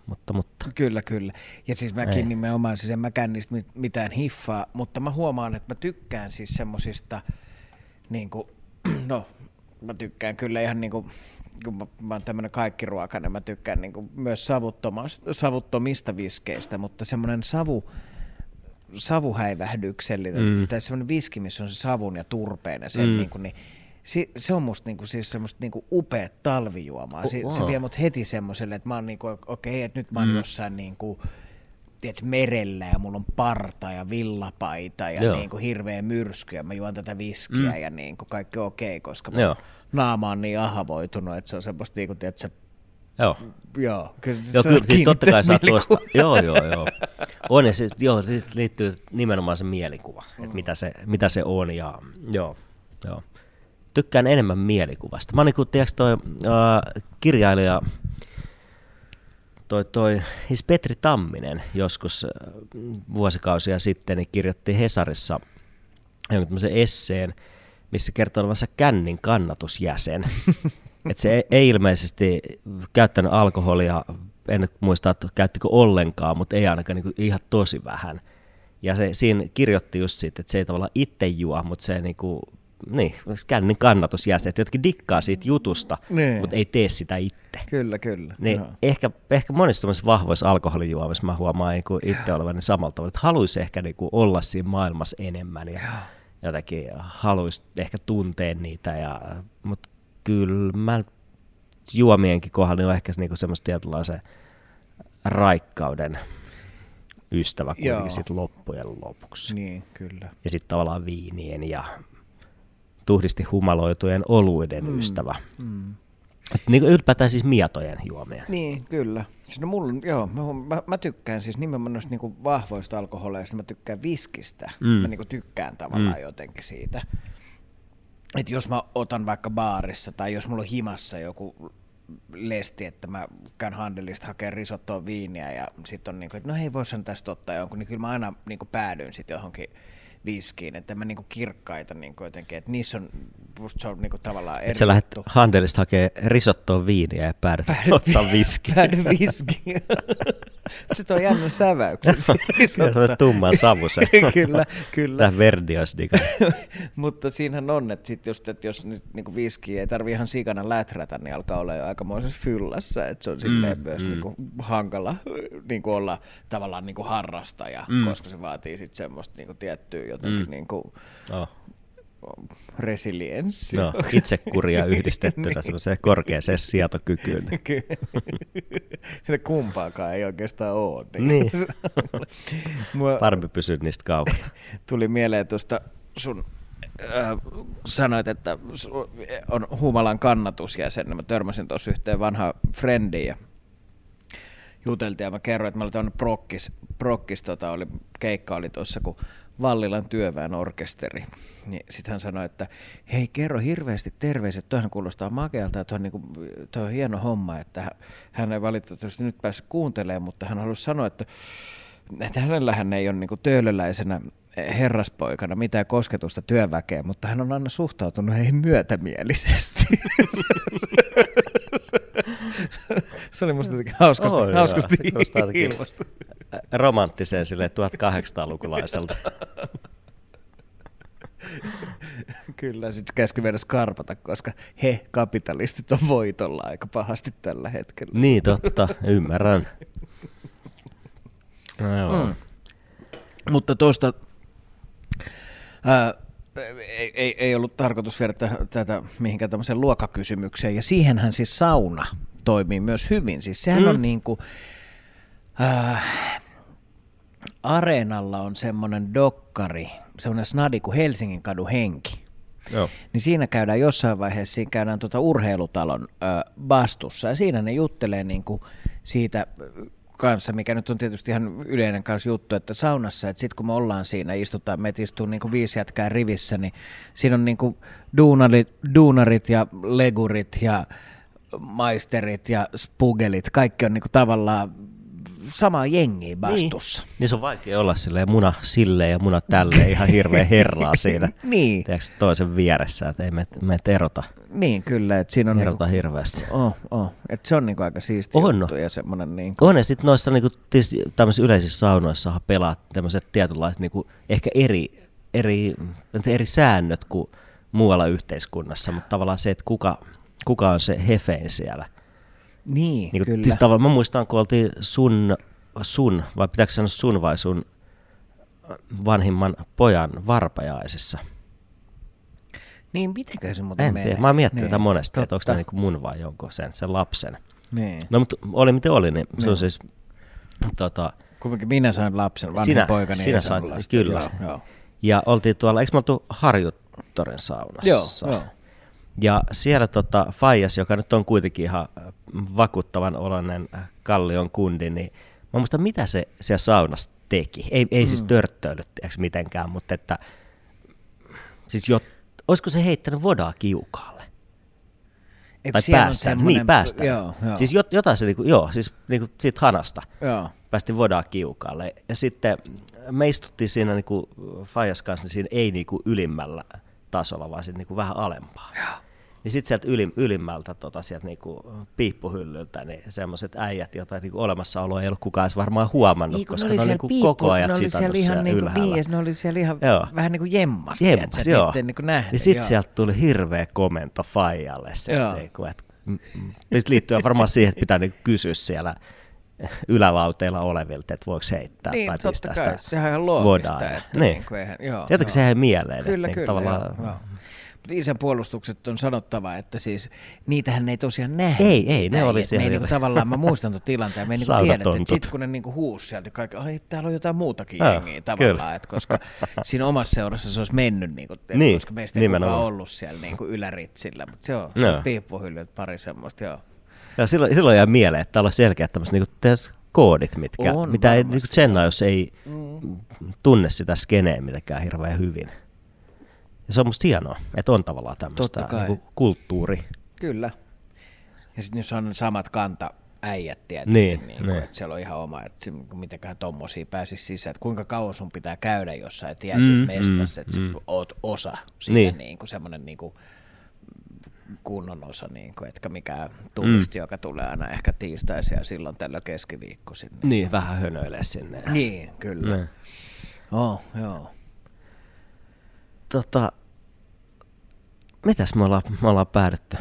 mutta, mutta. Kyllä, kyllä. Ja siis mäkin Ei. nimenomaan, siis en mäkään niistä mitään hiffaa, mutta mä huomaan, että mä tykkään siis semmosista, niin kuin, no mä tykkään kyllä ihan niin kuin, kun mä, mä oon tämmönen kaikkiruokainen, mä tykkään niin kuin myös savuttomista viskeistä, mutta semmoinen savu, savuhäivähdyksellinen, mm. tai semmoinen viski, missä on se savun ja turpeen ja sen mm. niin kuin, niin si, se on musta niinku, siis semmoista niinku upea talvijuomaa. Si, Se vie mut heti semmoiselle, että mä oon niinku, okei, okay, että nyt mä oon mm. jossain niinku, tiedätkö, merellä ja mulla on parta ja villapaita ja Joo. niinku hirveä myrsky ja mä juon tätä viskiä mm. ja niinku kaikki okei, okay, koska mun Joo. naama on niin ahavoitunut, että se on semmoista niinku, tiedätkö, Joo. Joo, kyllä joo, kyllä, siis totta kai saa tuosta. Joo, joo, joo. On ja siis, joo, liittyy nimenomaan se mielikuva, mm. että mitä se, mitä se on ja joo, joo tykkään enemmän mielikuvasta. Mä oon niin tiedätkö, toi äh, kirjailija, toi, toi siis Petri Tamminen joskus äh, vuosikausia sitten niin kirjoitti Hesarissa tämmöisen esseen, missä kertoo olevansa kännin kannatusjäsen. Et se ei, ei ilmeisesti käyttänyt alkoholia, en muista, että käyttikö ollenkaan, mutta ei ainakaan niin ihan tosi vähän. Ja se siinä kirjoitti just siitä, että se ei tavallaan itse juo, mutta se niin kuin niin, kännin kannatusjäsenet, jotka dikkaa siitä jutusta, niin. mutta ei tee sitä itse. Kyllä, kyllä. Niin no. ehkä, ehkä monissa vahvoissa alkoholijuomissa mä huomaan niin itse olevani samalla tavalla, että haluaisi ehkä niin kuin olla siinä maailmassa enemmän ja jotenkin haluaisi ehkä tuntea niitä, ja, mutta kyllä mä juomienkin kohdalla niin on ehkä niin semmoista tietynlaisen raikkauden ystävä kuitenkin sit loppujen lopuksi. Niin, kyllä. Ja sitten tavallaan viinien ja tuhdisti humaloitujen oluiden mm. ystävä. Mm. Niin kuin ylipäätään siis mietojen juomia. Niin, kyllä. Siis no mulla, joo, mä, mä, mä tykkään siis nimenomaan noista niinku vahvoista alkoholeista, mä tykkään viskistä. Mm. Mä niinku tykkään tavallaan mm. jotenkin siitä. Että jos mä otan vaikka baarissa tai jos mulla on himassa joku lesti, että mä käyn handelista hakemaan risottoa viiniä ja sitten on niinku, että no hei, voisin tästä ottaa jonkun, niin kyllä mä aina niinku päädyin sitten johonkin viskiin, että mä niinku kirkkaita niinku jotenkin, että niissä on, se on niinku tavallaan eri sä lähdet Handelista hakemaan risottoa viiniä ja päädyt Päädy, ottaa viskiä. Päädy viskiä. se on jännä säväyksen. se on tumman savusen. kyllä, kyllä. Tämä verdi olisi Mutta siinähän on, että sit just, että jos nyt niinku viskiä ei tarvi ihan sikana läträtä, niin alkaa olla jo aikamoisessa fyllässä, että se on silleen mm, myös mm. Niinku hankala niinku olla tavallaan niinku harrastaja, mm. koska se vaatii sitten semmoista niinku tiettyä jotenkin mm. niin kuin, oh. Resilienssi. No, itsekuria yhdistettynä niin. semmoiseen korkeaseen sietokykyyn. Kumpaakaan ei oikeastaan ole. Niin. niin. Mua Parempi pysyä niistä kaukana. Tuli mieleen tuosta sun äh, sanoit, että on Humalan kannatusjäsen. Mä törmäsin tuossa yhteen vanha frendiin ja juteltiin ja mä kerroin, että mä olin prokkis, prokkis tota, oli, keikka oli tuossa, kun Vallilan työväen orkesteri. Niin sitten hän sanoi, että hei kerro hirveästi terveiset, toihan kuulostaa makealta, että on, niin kuin, toi on hieno homma, että hän ei valitettavasti nyt päässyt kuuntelemaan, mutta hän halusi sanoa, että että hänellähän ei ole niin töölöläisenä herraspoikana mitään kosketusta työväkeen, mutta hän on aina suhtautunut heihin myötämielisesti. se oli musta hauskasti, joo. hauskasti ilmasta. Romanttiseen sille 1800-lukulaiselta. Kyllä, sitten käski meidän skarpata, koska he, kapitalistit, on voitolla aika pahasti tällä hetkellä. niin totta, ymmärrän. No joo. Mm. Mutta tuosta ää, ei, ei, ei ollut tarkoitus viedä tä- tätä mihinkään tämmöiseen luokkakysymykseen, ja siihenhän siis sauna toimii myös hyvin. Siis sehän Mm. on niin kuin, ää, Areenalla on semmoinen dokkari, semmoinen snadi kuin Helsingin kadun henki. Joo. Niin siinä käydään jossain vaiheessa, siinä käydään tuota urheilutalon ö, bastussa ja siinä ne juttelee niinku siitä ö, kanssa, mikä nyt on tietysti ihan yleinen kanssa juttu, että saunassa, että sitten kun me ollaan siinä, istutaan, meitä istuu niinku viisi jätkää rivissä, niin siinä on niinku duunarit, duunarit ja legurit ja maisterit ja spugelit, kaikki on niinku tavallaan samaa jengiä bastussa. Niin. niin se on vaikea olla silleen muna silleen ja muna tälleen ihan hirveä herraa siinä. Niin, Tiedätkö, toisen vieressä, että ei me, me erota, niin kyllä, että siinä on niinku, erota hirveästi. oh, oh, että se on niinku aika siisti On. juttu ja semmoinen niinku, On ja sitten noissa niinku, tämmöisissä yleisissä saunoissa pelaa tämmöiset tietynlaiset niinku, ehkä eri, eri, eri säännöt kuin muualla yhteiskunnassa, mutta tavallaan se, että kuka, kuka on se hefein siellä. Niin, Niin kyllä. Siis tavallaan mä muistan, kun oltiin sun, sun, vai pitääkö sanoa sun vai sun vanhimman pojan varpajaisessa. Niin, mitenkä se muuten En menee? tiedä, mä oon miettinyt niin, tätä monesti, että onko tämä niinku mun vai jonkun sen, sen lapsen. Niin. No mutta oli miten oli, niin se Niin. on siis tota, Kumminkin minä sain lapsen, vanhin Sinä- poikani sinä ei sait- saanut lasta. kyllä. Joo, joo. Ja oltiin tuolla, eikö me oltu Harjuttoren saunassa? Joo, joo. Ja siellä tota, Faijas, joka nyt on kuitenkin ihan äh, vakuuttavan oloinen äh, kallion kundi, niin mä muistan mitä se siellä saunassa teki. Ei, ei Mm. siis törttöillyt tiedätkö, mitenkään, mutta että siis jo, olisiko se heittänyt vodaa kiukaalle? Eikö tai päästään, semmoinen- niin päästään. Joo, joo. Siis jot, jotain se, niinku, joo, siis niinku siitä hanasta joo. päästiin vodaa kiukaalle. Ja sitten me istuttiin siinä niinku Fajas kanssa, niin siinä ei niinku ylimmällä tasolla, vaan sitten niinku vähän alempaa. Niin sitten sieltä ylim, ylimmältä tota, sieltä niinku piippuhyllyltä, niin semmoiset äijät, joita niinku olemassaoloa ei ollut kukaan edes varmaan huomannut, Niin, koska ne oli niinku piippu, koko ajan ne oli siellä ihan niinku, ylhäällä. niin, ja ne oli siellä ihan Joo. vähän niin kuin jemmas, Jemmas, joo. että niinku nähnyt. niin sitten sieltä tuli hirveä komento Fajalle. Niinku, että, mm, mm. Ja sit liittyy varmaan siihen, että pitää niinku kysyä siellä ylälauteilla olevilta, että voiko heittää Niin, tai totta pistää kai, sitä sehän on ihan loogista, että niin. niinku eihän, joo, Jotenkin joo. se jäi mieleen. Kyllä, että kyllä, joo, tavallaan, joo. Mutta isän puolustukset on sanottava, että siis niitähän ei tosiaan nähnyt. Ei, ei, ne oli siellä Me ei niinku tavallaan, mä muistan tuon tilanteen, me ei niinku tiedetty, että sitten kun ne niinku huusi sieltä, kaikki, ai täällä on jotain muutakin Joo, jengiä tavallaan, että koska siinä omassa seurassa se olisi mennyt, niinku, Niin, koska meistä ei kukaan ollut siellä niinku yläritsillä, mutta se on, se on piippuhyllyt, pari semmoista, joo. Ja silloin, silloin jää mieleen, että täällä on selkeät tämmöiset niinku, tiedätkö, koodit, mitkä, On mitä ei niinku Jenna, jos ei mm. tunne sitä skeneä mitenkään hirveän hyvin. Ja se on musta hienoa, että on tavallaan tämmöistä niinku, kulttuuri. Kyllä. Ja sitten jos on samat kanta äijät tietysti, Niin, niin, niin niin. että siellä on ihan oma, että mitenköhän tommosia pääsisi sisään, että kuinka kauan sun pitää käydä jossain tietyssä Mm, mm, mestassa, mm, että mm. oot osa sitä Niin. niin. niin kuin semmoinen niin kuin kunnon osa, niin kuin, etkä mikään turisti, mm. joka tulee aina ehkä tiistaisin ja silloin tällöin keskiviikkoisin. Niin, Niin, vähän hönöilee sinne. niin kyllä. Niin. Oh, joo. Tota, mitäs me ollaan, me ollaan päädytty?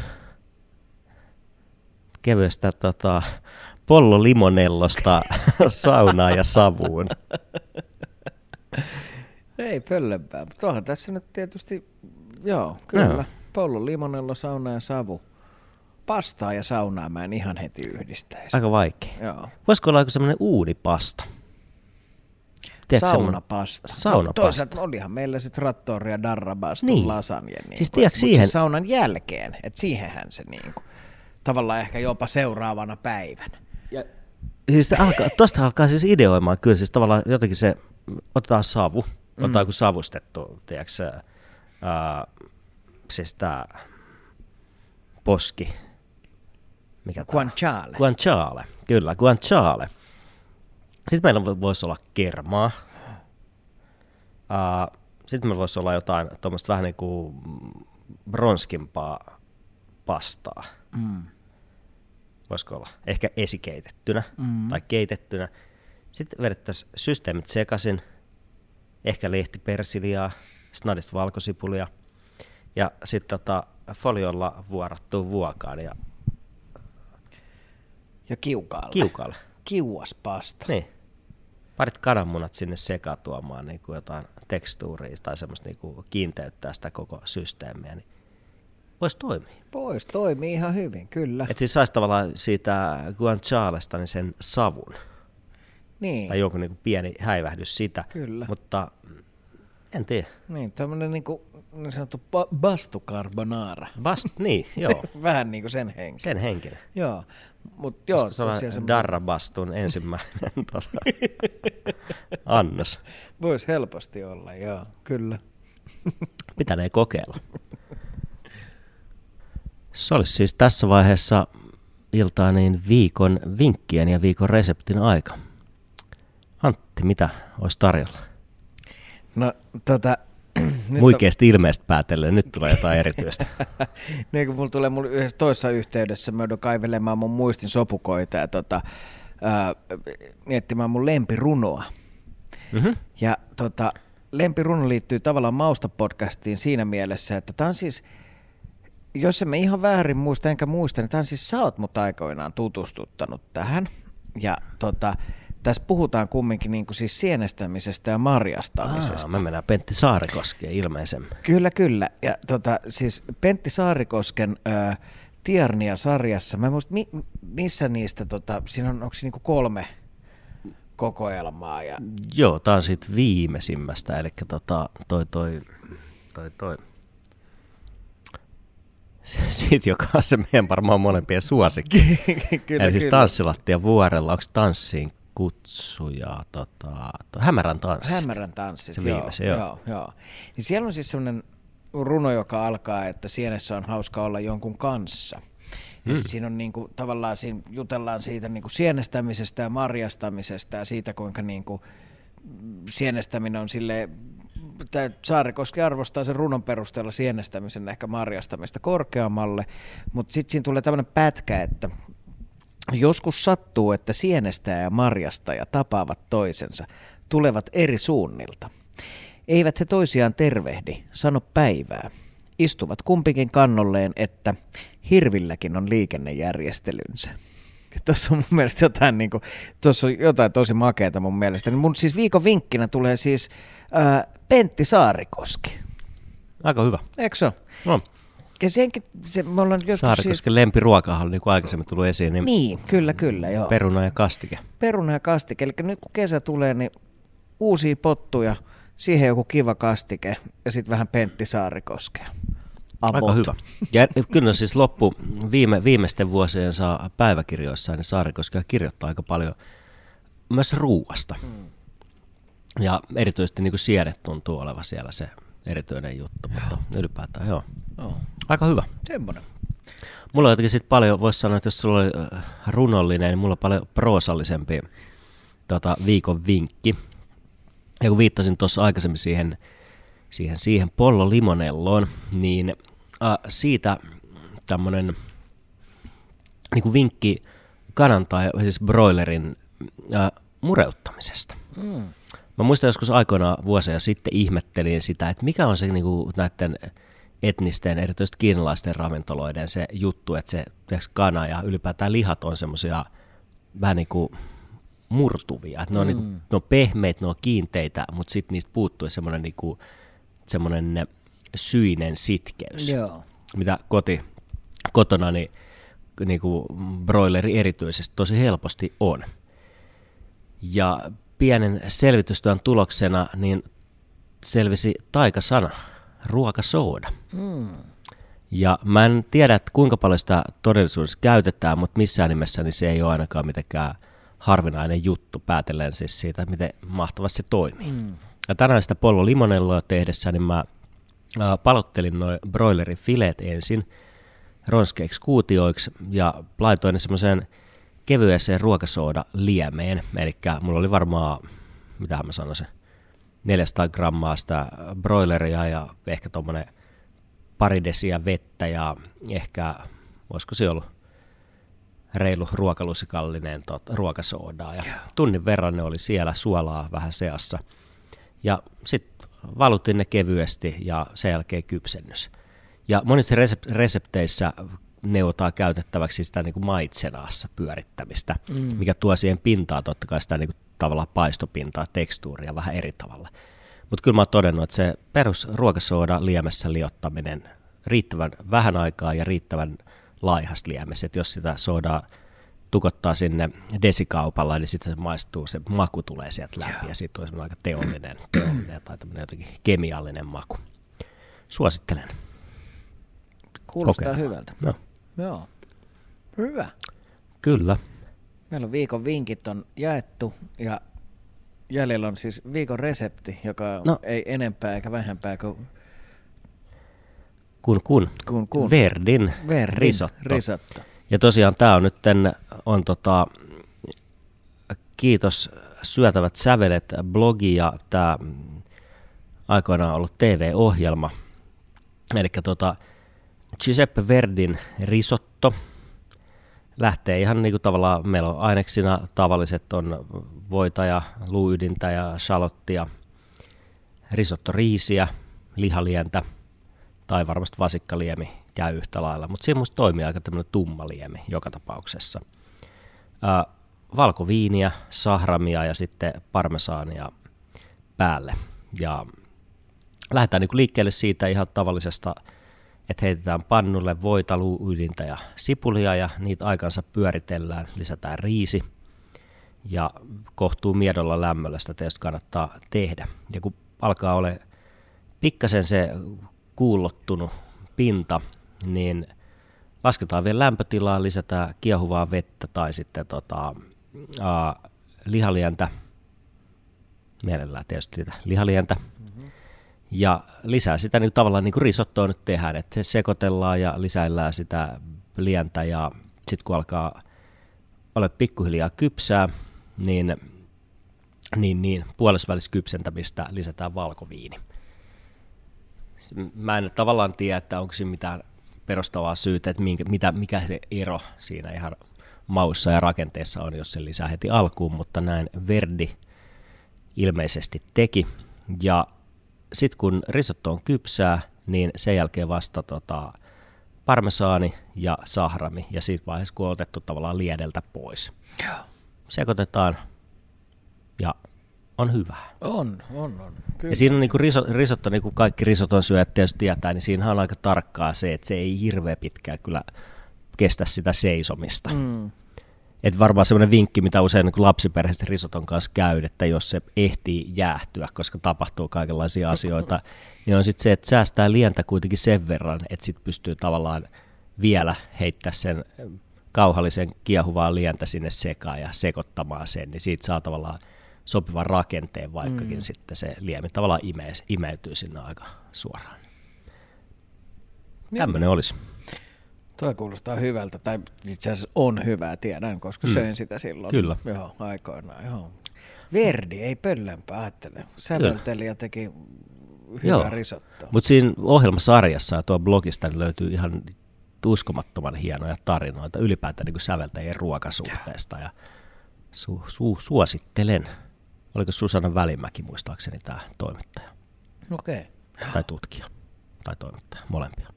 Kevyestä tota, Pollo Limonellosta saunaan ja savuun. Ei pöllempää, mutta onhan tässä nyt tietysti, joo, kyllä. Joo. Pollo, limonello, sauna ja savu. Pastaa ja saunaa mä en ihan heti yhdistäisi. Aika vaikea. Joo. Voisiko olla joku semmoinen uunipasta? Tiedätkö Saunapasta. Saunapasta. No, toisaalta olihan meillä se trattori ja darrabasta Niin. lasagne. Niin Siis kuin, tiedätkö siihen- siis saunan jälkeen, että siihenhän se niin kuin, tavallaan ehkä jopa seuraavana päivänä. Ja, siis alkaa, tosta alkaa siis ideoimaan kyllä, siis tavallaan jotenkin se, otetaan savu, mm. otetaan joku savustettu, tiedätkö, ää, tää poski, mikä? Guanciale. Guanciale, kyllä, guanciale. Sitten meillä vo- voisi olla kermaa, Uh, sitten meillä voisi olla jotain tuommoista vähän niin kuin bronskimpaa pastaa. Mm. Voisiko olla? Ehkä esikeitettynä mm. tai keitettynä. Sitten vedettäisiin systeemit sekaisin, ehkä lehtipersiliaa, snadista valkosipulia ja sitten tota, foliolla vuorattua vuokaan ja ja kiukaalle. Kiukaalle. Kiuas pasta. Niin. Parit kananmunat sinne sekatuomaan niin kuin jotain tekstuuria tai semmoista niin kuin kiinteyttää sitä koko systeemiä, niin voisi toimia. Voisi toimia ihan hyvin, kyllä. Että siis saisi tavallaan siitä guancialesta niin sen savun. Niin. Tai joku niin kuin pieni häivähdys sitä. Kyllä. Mutta en tiedä. Niin, tämmöinen niin, kuin, niin sanottu ba- bastu carbonara. Bast, niin, joo. Vähän niin kuin sen henkinen. Sen henkinen. Joo. Mut joo, se on semmoinen... Darra Bastun ensimmäinen tota, annos. Voisi helposti olla, joo, kyllä. Pitänee kokeilla. Se olisi siis tässä vaiheessa iltaa niin viikon vinkkien ja viikon reseptin aika. Antti, mitä olisi tarjolla? No tota... Muikeasti on... ilmeistä päätellen, nyt tulee jotain erityistä. niin kun mulla tulee mulla yhdessä toisessa yhteydessä, mä joudun kaivelemaan mun muistin sopukoita ja tota, ää, miettimään mun lempirunoa. Mm-hmm. Ja tota, lempiruno liittyy tavallaan Mausta-podcastiin siinä mielessä, että tämä on siis, jos emme ihan väärin muista, enkä muista, niin tämä on siis, sä oot mut aikoinaan tutustuttanut tähän. Ja tota, tässä puhutaan kumminkin niin kuin siis sienestämisestä ja marjastamisesta. Aa, me mennään Pentti Saarikoskeen ilmeisen. Kyllä, kyllä. Ja tota, siis Pentti Saarikosken ö, Tiarnia-sarjassa, mä muist, mi, missä niistä, tota, siinä on, onko niin kolme kokoelmaa? Ja... Joo, tämä on siitä viimeisimmästä, eli tota, toi, toi, toi, toi. Siitä, joka on se meidän varmaan molempien suosikki. kyllä, Eli siis kyllä. tanssilattia vuorella, onko tanssiin kutsuja, tota, to, hämärän tanssit. Hämärän tanssit, se joo, viimeisen, joo. joo, joo. Niin siellä on siis sellainen runo, joka alkaa, että sienessä on hauska olla jonkun kanssa. Ja hmm. siinä on niinku, tavallaan siinä jutellaan siitä niinku sienestämisestä ja marjastamisesta ja siitä, kuinka niinku, sienestäminen on sille Saarikoski arvostaa sen runon perusteella sienestämisen ehkä marjastamista korkeammalle, mutta sitten siinä tulee tämmöinen pätkä, että Joskus sattuu, että sienestäjä ja marjastaja tapaavat toisensa, tulevat eri suunnilta. Eivät he toisiaan tervehdi, sano päivää. Istuvat kumpikin kannolleen, että hirvilläkin on liikennejärjestelynsä. Tuossa on mun mielestä jotain, niin kuin, tuossa on jotain tosi makeata mun mielestä. Mun siis viikon vinkkinä tulee siis ää, Pentti Saarikoski. Aika hyvä. Eikö se? No. Ja senkin, se, me ollaan joskus Saarikosken siis... lempiruokahan, niin kuin aikaisemmin tullut esiin, niin, Niin, kyllä, kyllä, joo. peruna ja kastike. Peruna ja kastike. Eli nyt kun kesä tulee, niin uusia pottuja, siihen joku kiva kastike ja sitten vähän Pentti Saarikoskea. About. Aika hyvä. Ja kyllä siis loppu viime, viimeisten vuosien saa päiväkirjoissa, niin Saarikoski kirjoittaa aika paljon myös ruuasta. Mm. Ja erityisesti niin kuin siedet tuntuu oleva siellä se erityinen juttu, mutta ylipäätään joo. Joo. Aika hyvä. Semmoinen. Mulla on jotenkin sit paljon, voisi sanoa, että jos sulla oli äh, runollinen, niin mulla on paljon proosallisempi tota, viikon vinkki. Ja kun viittasin tuossa aikaisemmin siihen, siihen, siihen Pollo Limonelloon, niin äh, siitä tämmöinen niin vinkki kanan tai siis broilerin äh, mureuttamisesta. Mm. Mä muistan joskus aikoina vuosia sitten ihmettelin sitä, että mikä on se niin kuin, näiden etnisten, erityisesti kiinalaisten ravintoloiden se juttu, että se kana ja ylipäätään lihat on semmoisia vähän niin kuin murtuvia. Että ne, on, mm. niin ne on pehmeitä, ne on kiinteitä, mutta sitten niistä puuttuu semmoinen, niin kuin, semmoinen syinen sitkeys, Joo. mitä koti, kotona niin, niin kuin broileri erityisesti tosi helposti on. Ja pienen selvitystyön tuloksena niin selvisi taikasana, ruokasooda. Mm. Ja mä en tiedä, että kuinka paljon sitä todellisuudessa käytetään, mutta missään nimessä niin se ei ole ainakaan mitenkään harvinainen juttu päätellen siis siitä, miten mahtavasti se toimii. Mm. Ja tänään sitä pollo limonelloa tehdessä, niin mä palottelin noin broilerin fileet ensin ronskeiksi kuutioiksi ja laitoin ne semmoiseen kevyeseen ruokasooda liemeen. Eli mulla oli varmaan, mitä mä sanoisin, 400 grammaa sitä broileria ja ehkä tuommoinen pari desiä vettä ja ehkä, olisiko se ollut reilu ruokalusikallinen tot, ruokasoodaa. Ja tunnin verran ne oli siellä suolaa vähän seassa. Ja sitten valutin ne kevyesti ja sen jälkeen kypsennys. Ja monissa resepteissä neuvotaan käytettäväksi sitä niin kuin maitsenaassa pyörittämistä, mm. mikä tuo siihen pintaan totta kai sitä niin kuin tavallaan paistopintaa, tekstuuria vähän eri tavalla. Mutta kyllä mä oon todennut, että se perus ruokasooda liemessä liottaminen riittävän vähän aikaa ja riittävän laihasta liemessä, että jos sitä soodaa tukottaa sinne desikaupalla, niin sitten se maistuu, se maku tulee sieltä läpi ja siitä tulee semmoinen aika teollinen, teollinen tai tämmöinen jotenkin kemiallinen maku. Suosittelen. Kuulostaa Kokeillaan. hyvältä. No. Joo. Hyvä. Kyllä. Meillä on viikon vinkit on jaettu ja jäljellä on siis viikon resepti, joka no. ei enempää eikä vähempää kuin kun, kun. kun, kun. Verdin, Verdin risotto. risotto. Ja tosiaan tämä on nyt on tota, kiitos Syötävät sävelet blogi ja tämä aikoinaan ollut TV-ohjelma. Eli tota, Giuseppe Verdin risotto lähtee ihan niin kuin tavallaan, meillä on aineksina tavalliset on voita ja luuydintä ja shalottia, risotto riisiä, lihalientä tai varmasti vasikkaliemi käy yhtä lailla, mutta siinä musta toimii aika tämmöinen tumma liemi joka tapauksessa. Valkoviiniä, sahramia ja sitten parmesaania päälle. Ja lähdetään niin liikkeelle siitä ihan tavallisesta että heitetään pannulle voita, luuydintä ja sipulia ja niitä aikansa pyöritellään, lisätään riisi ja kohtuu miedolla lämmöllä sitä tietysti kannattaa tehdä. Ja kun alkaa olla pikkasen se kuullottunut pinta, niin lasketaan vielä lämpötilaa, lisätään kiehuvaa vettä tai sitten tota, lihalientä, mielellään tietysti lihalientä, ja lisää sitä niin tavallaan niin kuin risottoa nyt tehdään, että sekoitellaan ja lisäillään sitä lientä ja sitten kun alkaa olla pikkuhiljaa kypsää, niin, niin, niin puolesvälis kypsentämistä lisätään valkoviini. Mä en tavallaan tiedä, että onko siinä mitään perustavaa syytä, että minkä, mitä, mikä se ero siinä ihan maussa ja rakenteessa on, jos se lisää heti alkuun, mutta näin Verdi ilmeisesti teki. Ja sitten kun risotto on kypsää, niin sen jälkeen vasta tota, parmesaani ja sahrami, ja siitä vaiheessa kun on otettu tavallaan liedeltä pois. Joo. Sekoitetaan, ja on hyvä. On, on, on. Kyllä. Ja siinä on niin riso, risotto, niin kuin kaikki risoton syöjät tietysti tietää, niin siinä on aika tarkkaa se, että se ei hirveän pitkään kyllä kestä sitä seisomista. Mm. Et varmaan semmoinen vinkki, mitä usein niin lapsiperheisten risoton kanssa käy, että jos se ehtii jäähtyä, koska tapahtuu kaikenlaisia asioita, niin on sitten se, että säästää lientä kuitenkin sen verran, että sitten pystyy tavallaan vielä heittää sen kauhallisen kiehuvaa lientä sinne sekaan ja sekoittamaan sen, niin siitä saa tavallaan sopivan rakenteen, vaikkakin mm. sitten se liemi tavallaan ime, imeytyy sinne aika suoraan. Niin. Tämmöinen olisi. Tuo kuulostaa hyvältä, tai itse asiassa on hyvää, tiedän, koska mm. söin sitä silloin. Kyllä. Joo, aikoinaan. Joo. Verdi, ei pöllempää, ajattele. Säveltelijä teki hyvää risottoa. Mutta siinä ohjelmasarjassa ja tuo blogista niin löytyy ihan uskomattoman hienoja tarinoita ylipäätään niin säveltäjien ruokasuhteesta. Ja su, su, suosittelen. Oliko Susanna Välimäki muistaakseni tämä toimittaja? Okei. Okay. Tai tutkija. Tai toimittaja, molempia.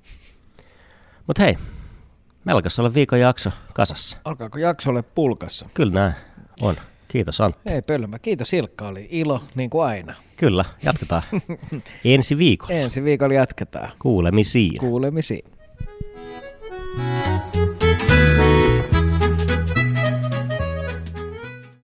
Mutta hei, Alkaisi olla viikon jakso kasassa. Alkaako jakso ole pulkassa? Kyllä näin on. Kiitos Antti. Ei pölmä. Kiitos Ilkka. Oli ilo niin kuin aina. Kyllä, jatketaan. Ensi viikolla. Ensi viikolla jatketaan. Kuulemisiin. Kuulemisiin.